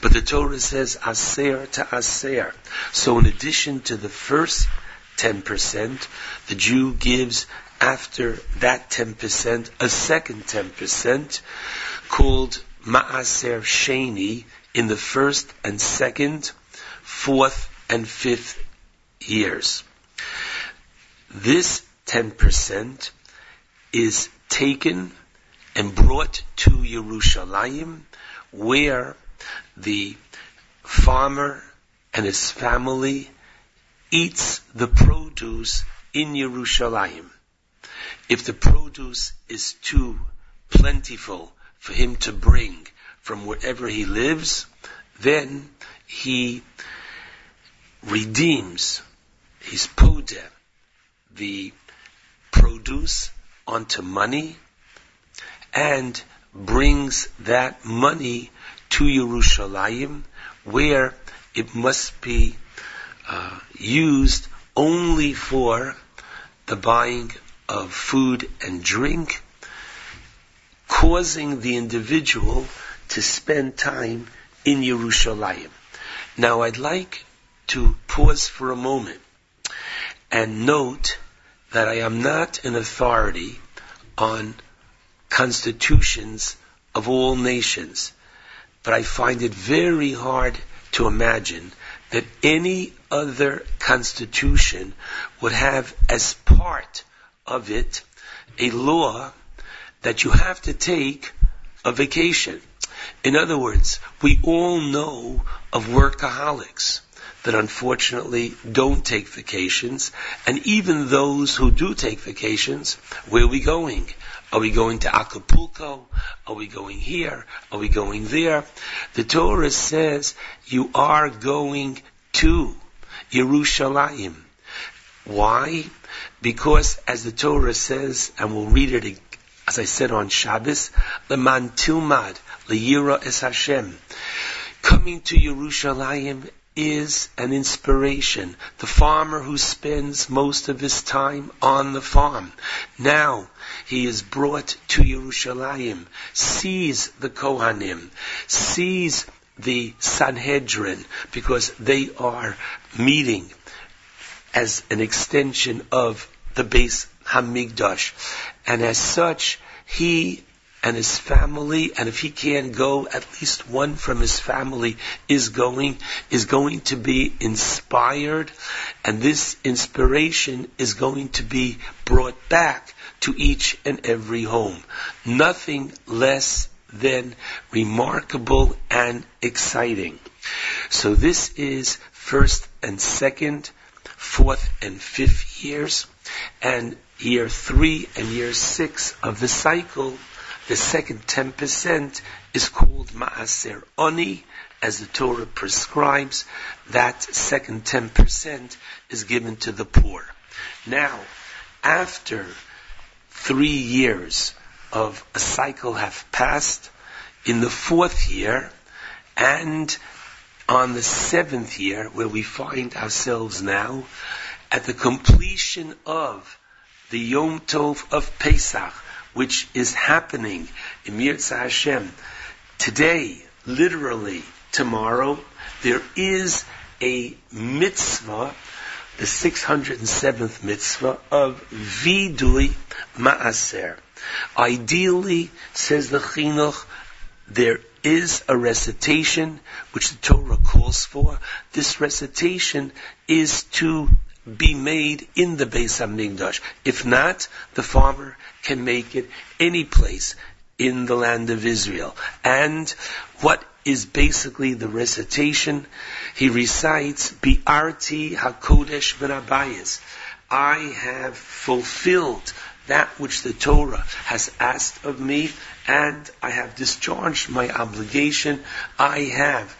But the Torah says Aser to Aser. So in addition to the first 10%, the Jew gives after that 10% a second 10% called Ma'aser Sheni in the first and second, fourth and fifth years. This 10% is taken and brought to Yerushalayim where the farmer and his family eats the produce in Yerushalayim. If the produce is too plentiful for him to bring from wherever he lives, then he redeems his podem, the produce onto money and brings that money to Yerushalayim where it must be uh, used only for the buying of food and drink, causing the individual to spend time in Yerushalayim. Now I'd like to pause for a moment and note that I am not an authority on constitutions of all nations, but I find it very hard to imagine that any other constitution would have as part of it a law that you have to take a vacation. In other words, we all know of workaholics that unfortunately don't take vacations, and even those who do take vacations, where are we going? Are we going to Acapulco? Are we going here? Are we going there? The Torah says you are going to Yerushalayim. Why? Because as the Torah says, and we'll read it as I said on Shabbos, Leman Tilmad, Leyira es Hashem. Coming to Yerushalayim is an inspiration. The farmer who spends most of his time on the farm. Now he is brought to Yerushalayim, sees the Kohanim, sees the Sanhedrin, because they are meeting as an extension of the Beis Hamikdash. And as such, he and his family, and if he can't go, at least one from his family is going, is going to be inspired, and this inspiration is going to be brought back to each and every home. Nothing less than remarkable and exciting. So this is first and second, fourth and fifth years, and year three and year six of the cycle the second 10% is called Ma'aser Oni, as the Torah prescribes. That second 10% is given to the poor. Now, after three years of a cycle have passed, in the fourth year, and on the seventh year, where we find ourselves now, at the completion of the Yom Tov of Pesach, which is happening in Mirza Hashem. Today, literally tomorrow, there is a mitzvah, the 607th mitzvah of vidui maaser. Ideally, says the chinuch, there is a recitation which the Torah calls for. This recitation is to be made in the Beis Hamikdash. If not, the farmer can make it any place in the land of Israel. And what is basically the recitation? He recites, Bi'arti HaKodesh V'Rabayis. I have fulfilled that which the Torah has asked of me, and I have discharged my obligation. I have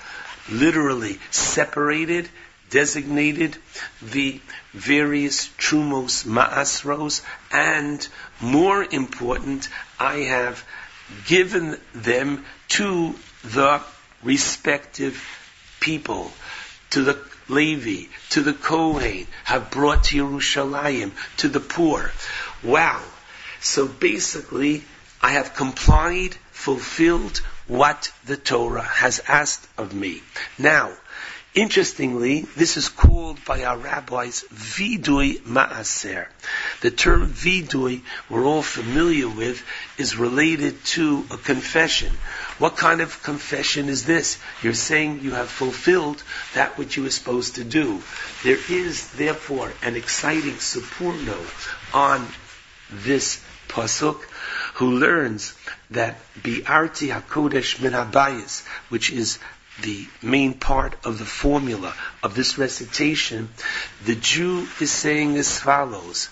literally separated designated the various trumos maasros, and more important, I have given them to the respective people, to the Levi, to the Kohen, have brought to Yerushalayim, to the poor. Wow. So basically, I have complied, fulfilled what the Torah has asked of me. Now, Interestingly, this is called by our rabbis vidui ma'aser. The term vidui we're all familiar with is related to a confession. What kind of confession is this? You're saying you have fulfilled that which you were supposed to do. There is therefore an exciting Sforno on this pasuk who learns that bi'arti hakodesh min habayis, which is the main part of the formula of this recitation, the Jew is saying as follows,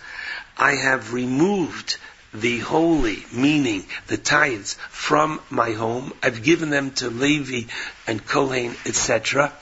I have removed the holy, meaning the tithes, from my home. I've given them to Levi and Kohen, etc.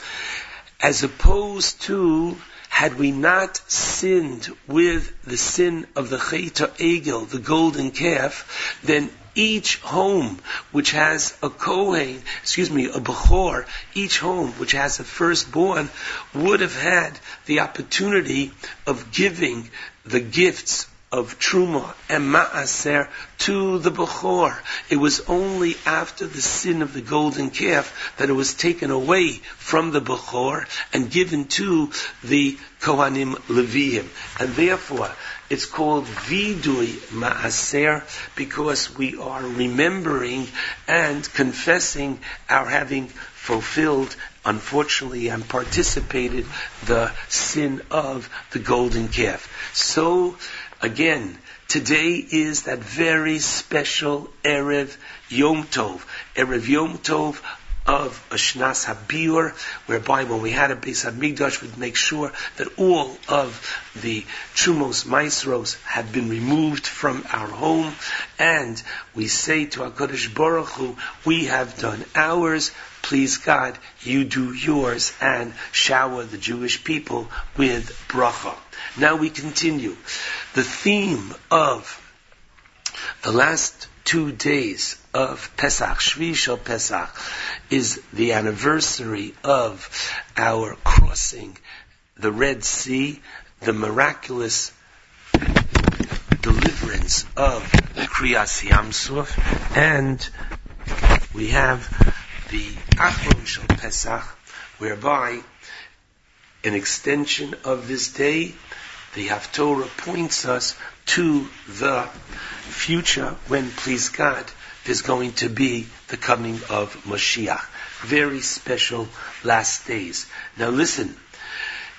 As opposed to, had we not sinned with the sin of the Cheta Egel, the golden calf, then each home which has a Kohen, excuse me, a Bechor, each home which has a firstborn would have had the opportunity of giving the gifts of Truma and Ma'aser to the Bechor. It was only after the sin of the golden calf that it was taken away from the Bechor and given to the Kohanim Leviim. And therefore, it's called Vidui Ma'aser because we are remembering and confessing our having fulfilled, unfortunately, and participated the sin of the golden calf. So, again, today is that very special Erev Yom Tov. Erev Yom Tov of Ashnas Habir, whereby when we had a Beis Hamikdash, we'd make sure that all of the Trumos Maasros had been removed from our home, and we say to HaKadosh Baruch Hu, we have done ours, please God, you do yours, and shower the Jewish people with bracha. Now we continue. The theme of the last two days of Pesach, Shvi Shel Pesach, is the anniversary of our crossing the Red Sea, the miraculous deliverance of Kriyas Yamsuf, and we have the Acharon Shel Pesach, whereby an extension of this day, the Haftorah points us to the future when, please God, there's going to be the coming of Mashiach. Very special last days. Now listen,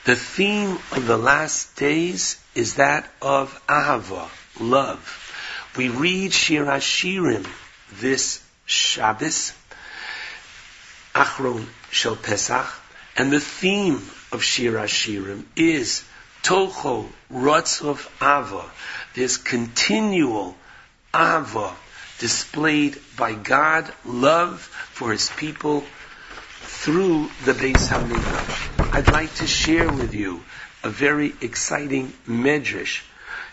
the theme of the last days is that of Ahava, love. We read Shir Hashirim this Shabbos, Acharon Shel Pesach, and the theme of Shir Hashirim is Tocho Rotzov Ava. this continual Ava displayed by God, love for His people through the Beis Hamikdash. I'd like to share with you a very exciting medrash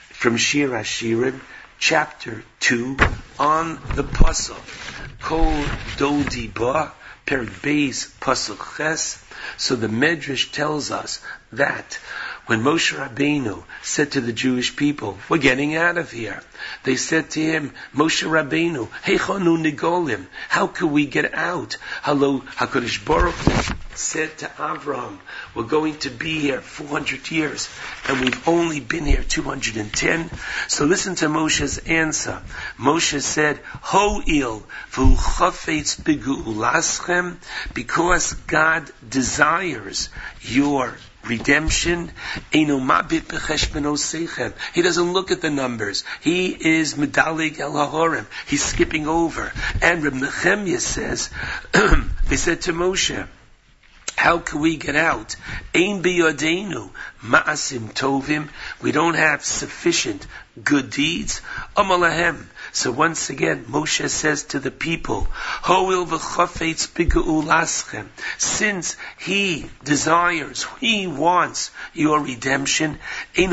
from Shir Hashirim, chapter 2, on the pasuk, Kol Dodi Ba, Perik Beis Ches. So the medrash tells us that when Moshe Rabbeinu said to the Jewish people, "We're getting out of here," they said to him, "Moshe Rabbeinu, Heichonu Nigolim, how could we get out?" Hello, Hakadosh Baruch said to Avram, "We're going to be here 400 years, and we've only been here 210." So listen to Moshe's answer. Moshe said, "Ho'il v'hu chafetz b'ge'ulaschem," because God desires your redemption. He doesn't look at the numbers. He is medalig el hahorim. He's skipping over. And Reb Nehemiah says, <clears throat> they said to Moshe, how can we get out? Ma'asim tovim. We don't have sufficient good deeds. Amalahem. So once again, Moshe says to the people. Since he desires, he wants your redemption. He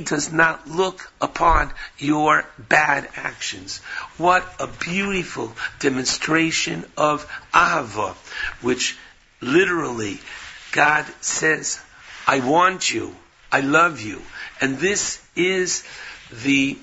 does not look upon your bad actions. What a beautiful demonstration of ahava, which literally God says, I want you, I love you. And this is the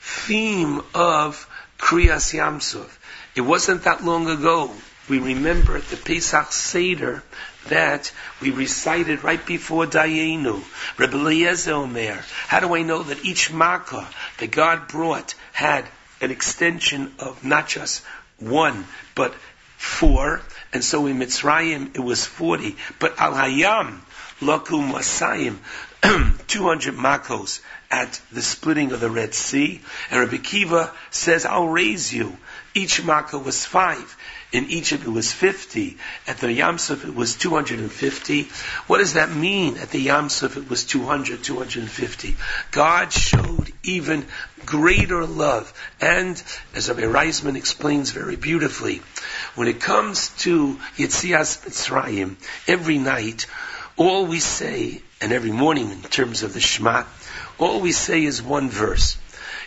theme of Kriyas Yamsuf. It wasn't that long ago. We remember the Pesach Seder that we recited right before Dayenu. Rebbe Eliezer Omer. How do I know that each makkah that God brought had an extension of not just one, but four? And so in Mitzrayim it was 40. But Al Hayam, Lakum Masayim, <clears throat> 200 makos at the splitting of the Red Sea. And Rabbi Kiva says, I'll raise you. Each makkah was five. In Egypt it was 50. At the Yamsuf it was 250. What does that mean? At the Yamsuf it was 200, 250. God showed even greater love. And as Rabbi Reisman explains very beautifully, when it comes to Yitzias Mitzrayim, every night, all we say, and every morning in terms of the Shema, all we say is one verse.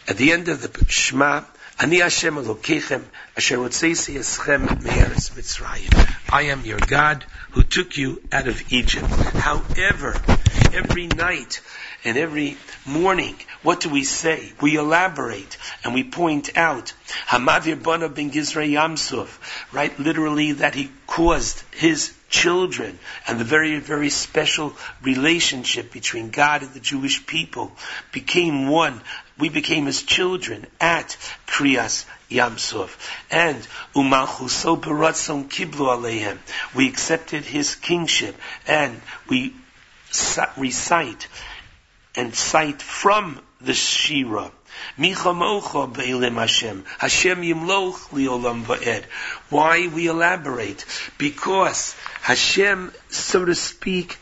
At the end of the Shema, Ani Hashem Elokechem, Asher Otzeisi Eschem Me'eretz Mitzrayim. I am your God who took you out of Egypt. However, every night and every morning, what do we say? We elaborate and we point out Hamavir Bana ben Gizra Yamsuf, right? Literally that he caused his children and the very, very special relationship between God and the Jewish people became one. We became his children at Kriyas Yamsuf. And Umalchuso Baratzon Kiblu Alehem. We accepted his kingship and we recite and cite from the Be'ilim Hashem. Hashem yimloch va'ed. Why we elaborate? Because Hashem, so to speak,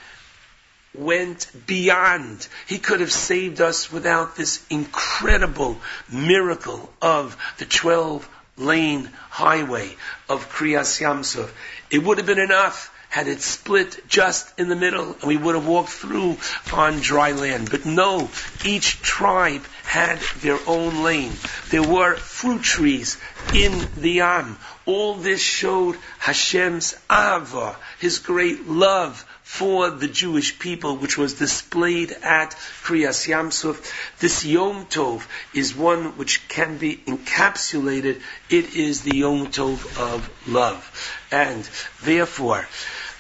went beyond. He could have saved us without this incredible miracle of the 12 lane highway of Kriyas Yamsuf. It would have been enough had it split just in the middle and we would have walked through on dry land. But no, each tribe had their own lane. There were fruit trees in the Am. All this showed Hashem's Ava, His great love for the Jewish people, which was displayed at Kriyas Yamsuf. This Yom Tov is one which can be encapsulated. It is the Yom Tov of love. And therefore,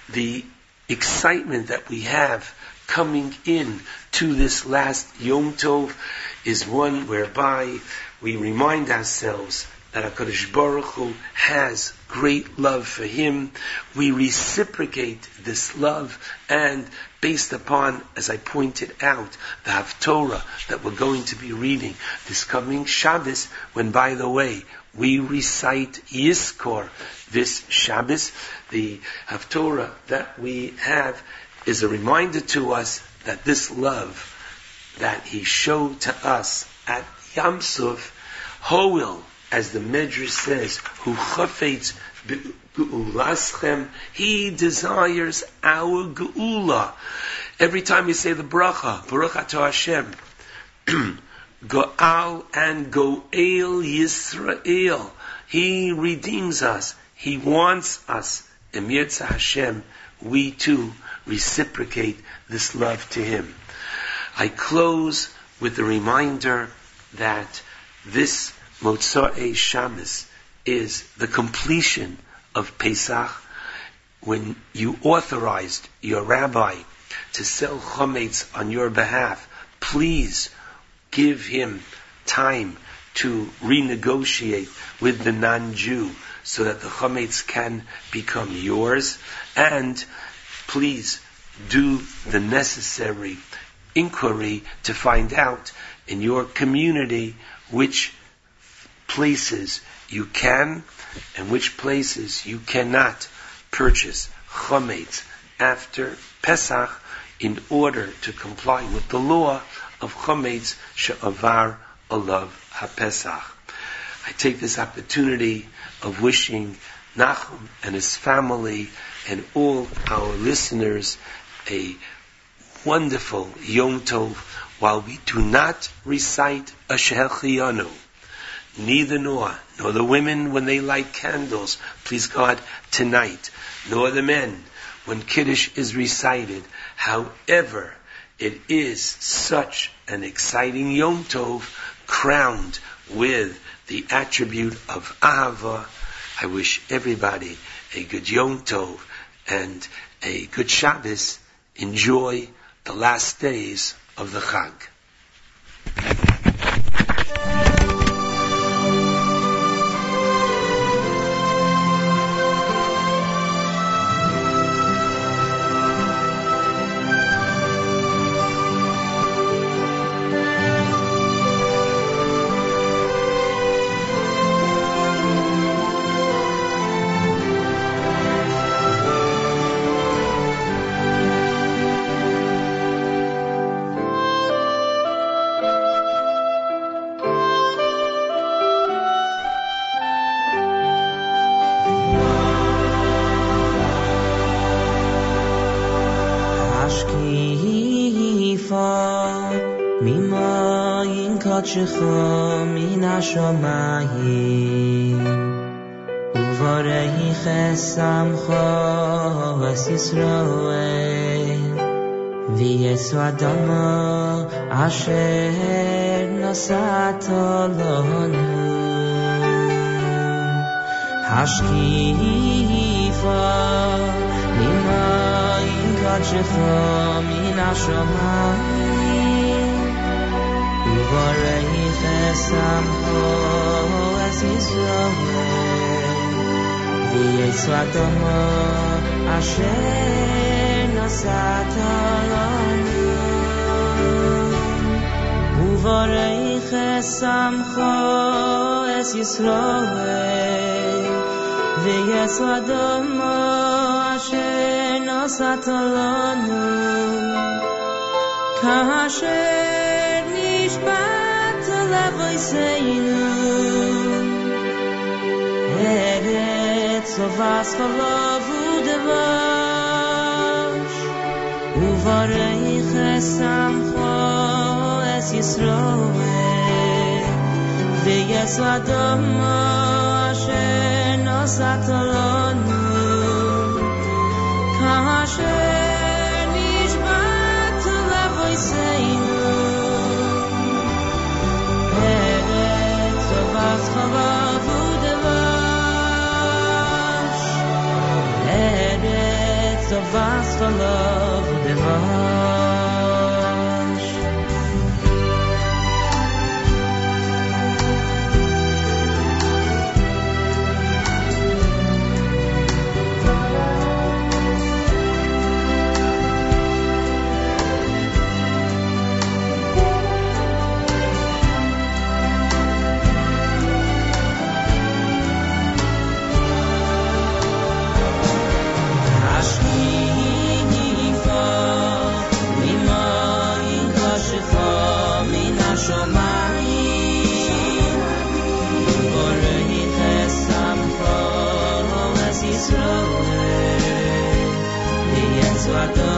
the excitement that we have coming in to this last Yom Tov is one whereby we remind ourselves that HaKadosh Baruch Hu has great love for him. We reciprocate this love and based upon, as I pointed out, the Haftorah that we're going to be reading this coming Shabbos, when by the way, we recite Yizkor this Shabbos, the Haftorah that we have is a reminder to us that this love that he showed to us at Yam Suf, Hoil, as the Medrash says, who chafetz geulaschem, he desires our geula. Every time we say the bracha, Baruch Atah Hashem, <clears throat> Goal and Goel Yisrael, he redeems us. He wants us. Emir Hashem, we too reciprocate this love to him. I close with the reminder that this Motzai Shabbos is the completion of Pesach when you authorized your rabbi to sell chametz on your behalf. Please give him time to renegotiate with the non-Jew so that the chametz can become yours and please do the necessary inquiry to find out in your community which places you can and which places you cannot purchase chametz after Pesach in order to comply with the law of chametz she'avar alav haPesach. I take this opportunity of wishing Nachum and his family and all our listeners a wonderful Yom Tov while we do not recite a Shehechiyanu neither nor, nor the women when they light candles, please God, tonight, nor the men when Kiddush is recited. However, it is such an exciting Yom Tov crowned with the attribute of Ahava. I wish everybody a good Yom Tov and a good Shabbos. Enjoy the last days of the Chag. Moreif esamho esizomer Vietzvatomo asher nosatolonu Uvoreich esamho es Yisroel Vietzvatomo asher nosatolonu Hosseinu Eretz Ovas Kolovu Devosh Uvareich Esamcho Es Yisroel Veyesu Adomo Asher is a vast love divine. mata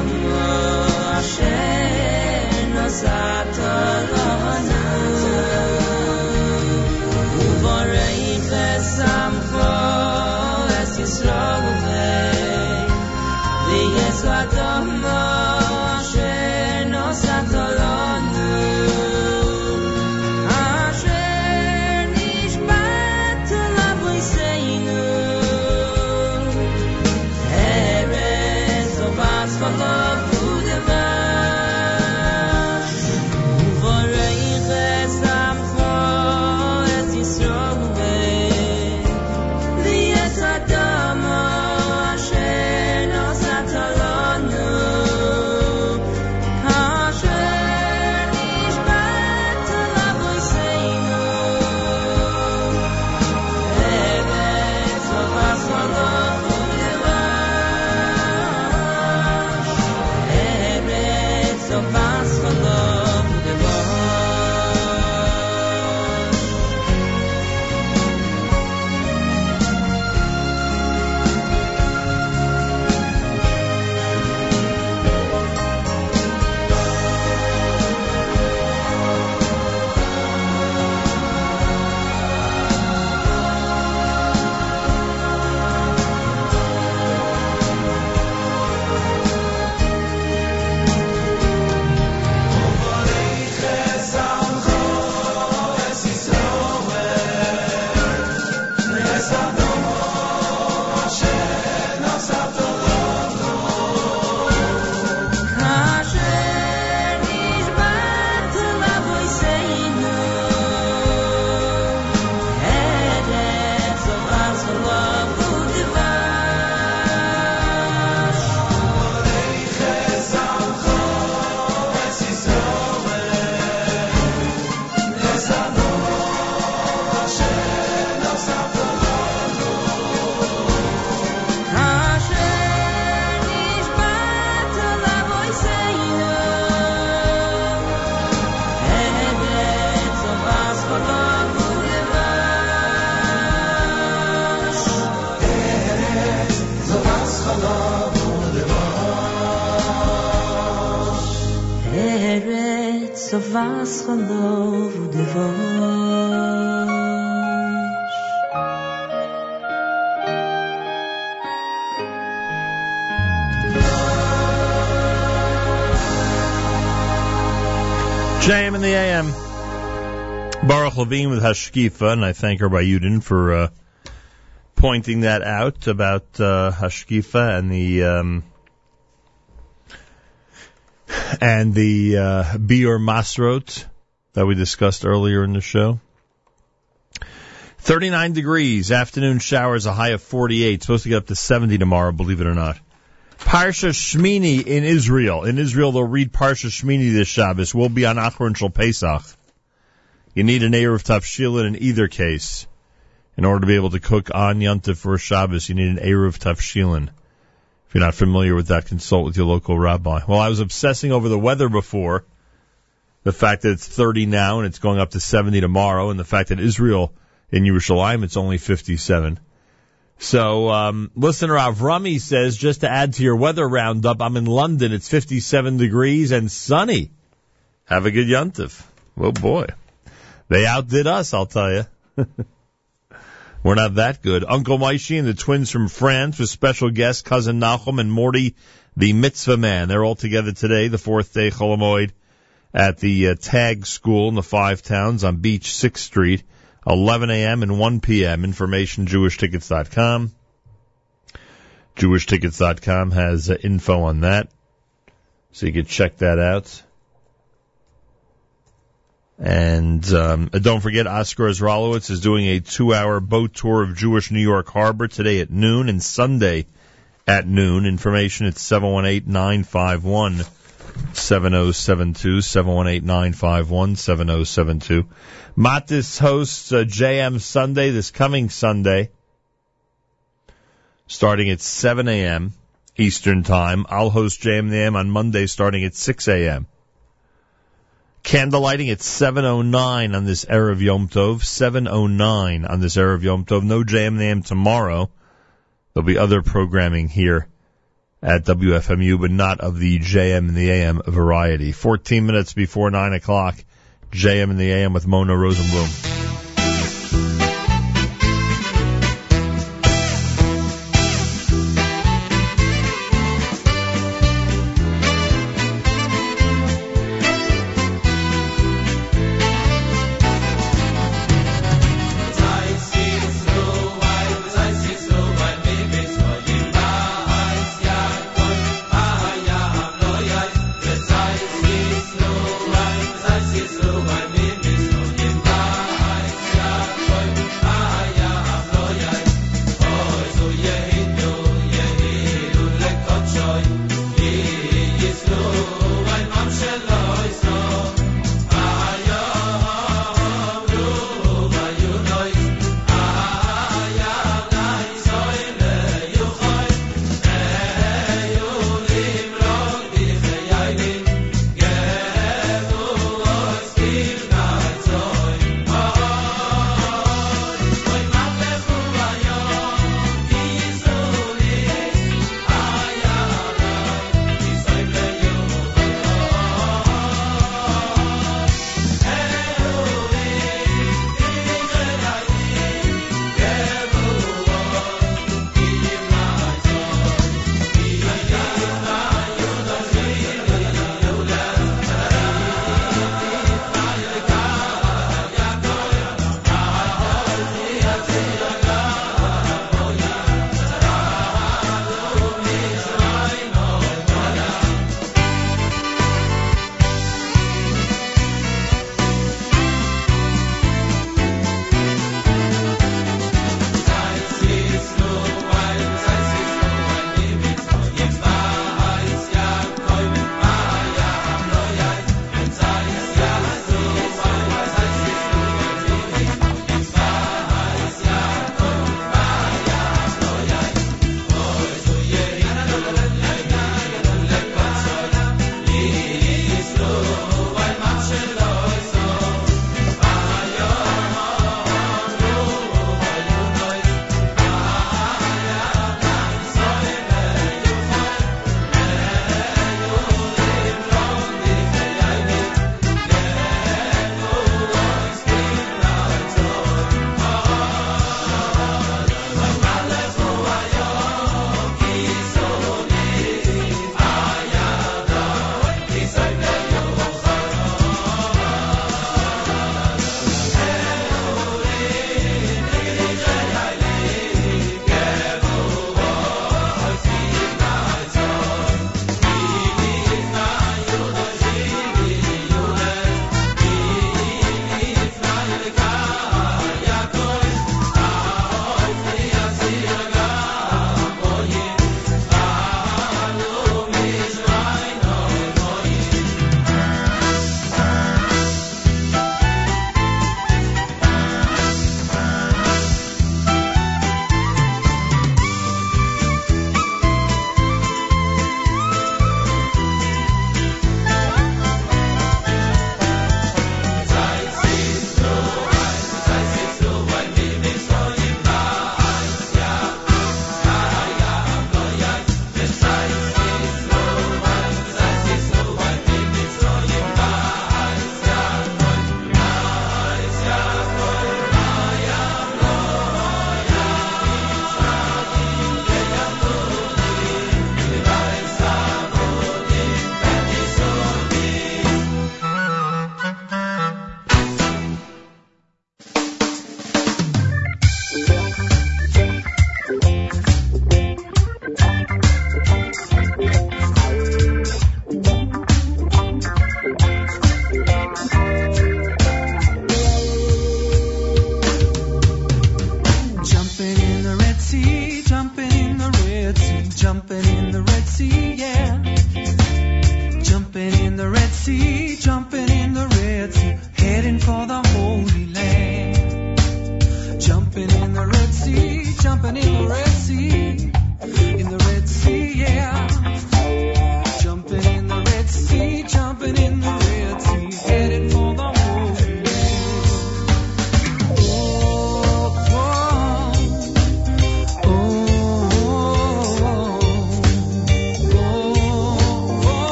allant vous dévorage. JM in the AM. Baruch Levine with Hashkifa, and I thank Rabbi Yudin for uh, pointing that out about uh, Hashkifa and the um, and the uh, Biur Masrot that we discussed earlier in the show. 39 degrees, afternoon showers, a high of 48. Supposed to get up to 70 tomorrow, believe it or not. Parsha Shmini in Israel. In Israel, they'll read Parsha Shmini this Shabbos. We'll be on Acharon Shel Pesach. You need an Eruv Tavshilin in either case. In order to be able to cook on Yontif for Shabbos, you need an Eruv Tavshilin. If you're not familiar with that, consult with your local rabbi. Well, I was obsessing over the weather before. The fact that it's 30 now and it's going up to 70 tomorrow, and the fact that Israel in Yerushalayim it's only 57. So, um, listener Avrami says, just to add to your weather roundup, I'm in London. It's 57 degrees and sunny. Have a good yuntif. Oh boy. They outdid us, I'll tell you. <laughs> We're not that good. Uncle Moishy and the twins from France with special guest cousin Nachum and Morty, the mitzvah man. They're all together today, the fourth day Chol Hamoed at the uh, Tag School in the Five Towns on Beach 6th Street. 11 a.m. and 1 p.m. Information JewishTickets.com. JewishTickets.com has uh, info on that, so you can check that out. And um, uh, don't forget, Oscar Israelowitz is doing a two-hour boat tour of Jewish New York Harbor today at noon and Sunday at noon. Information at 718-951 7072 718-951 7072. Matis hosts uh, JM Sunday this coming Sunday, starting at 7 a.m. Eastern Time. I'll host JM the AM on Monday starting at 6 a.m. Candlelighting at 7.09 on this Erev Yom Tov. 7.09 on this Erev Yom Tov. No JM the AM tomorrow. There'll be other programming here at WFMU, but not of the JM and the AM variety. 14 minutes before 9 o'clock, JM and the AM with Mona Rosenblum.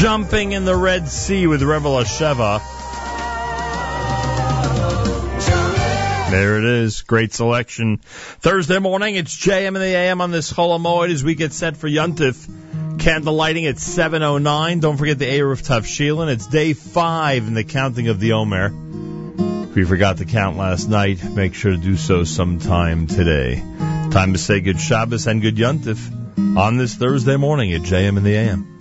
Jumping in the Red Sea with Revelasheva. There it is. Great selection. Thursday morning, it's JM and the AM on this Chol Hamoed as we get set for Yuntif. Candle lighting at 7.09. Don't forget the Eruv Tavshilin. It's day five in the counting of the Omer. If you forgot to count last night, make sure to do so sometime today. Time to say good Shabbos and good Yuntif on this Thursday morning at JM and the AM.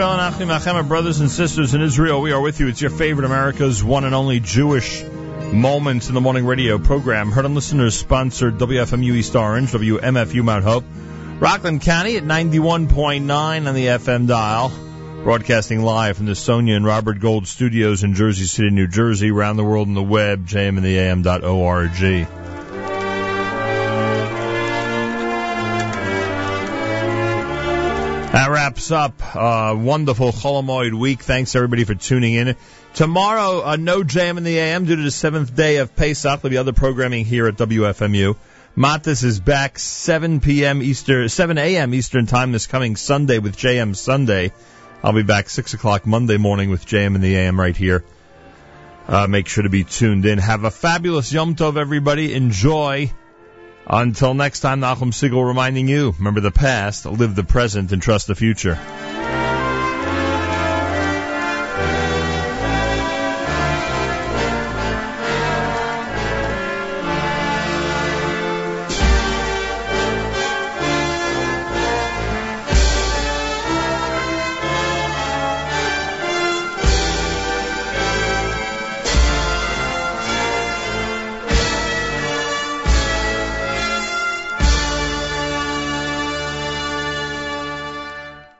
And Achim brothers and sisters in Israel. We are with you. It's your favorite America's one and only Jewish Moments in the Morning radio program. Heard on listeners sponsored WFMU East Orange, WMFU Mount Hope, Rockland County at 91.9 on the FM dial. Broadcasting live from the Sonia and Robert Gold studios in Jersey City, New Jersey, around the world on the web, jmintheam.org. That wraps up a wonderful Chol Hamoed week. Thanks everybody for tuning in. Tomorrow, uh, no jam in the AM due to the seventh day of Pesach. There'll be other programming here at WFMU. Matis is back 7 p.m. Eastern, 7 a.m. Eastern time this coming Sunday with JM Sunday. I'll be back 6 o'clock Monday morning with JM in the AM right here. Uh, make sure to be tuned in. Have a fabulous Yom Tov, everybody. Enjoy. Until next time, Nachum Segal reminding you, remember the past, live the present, and trust the future.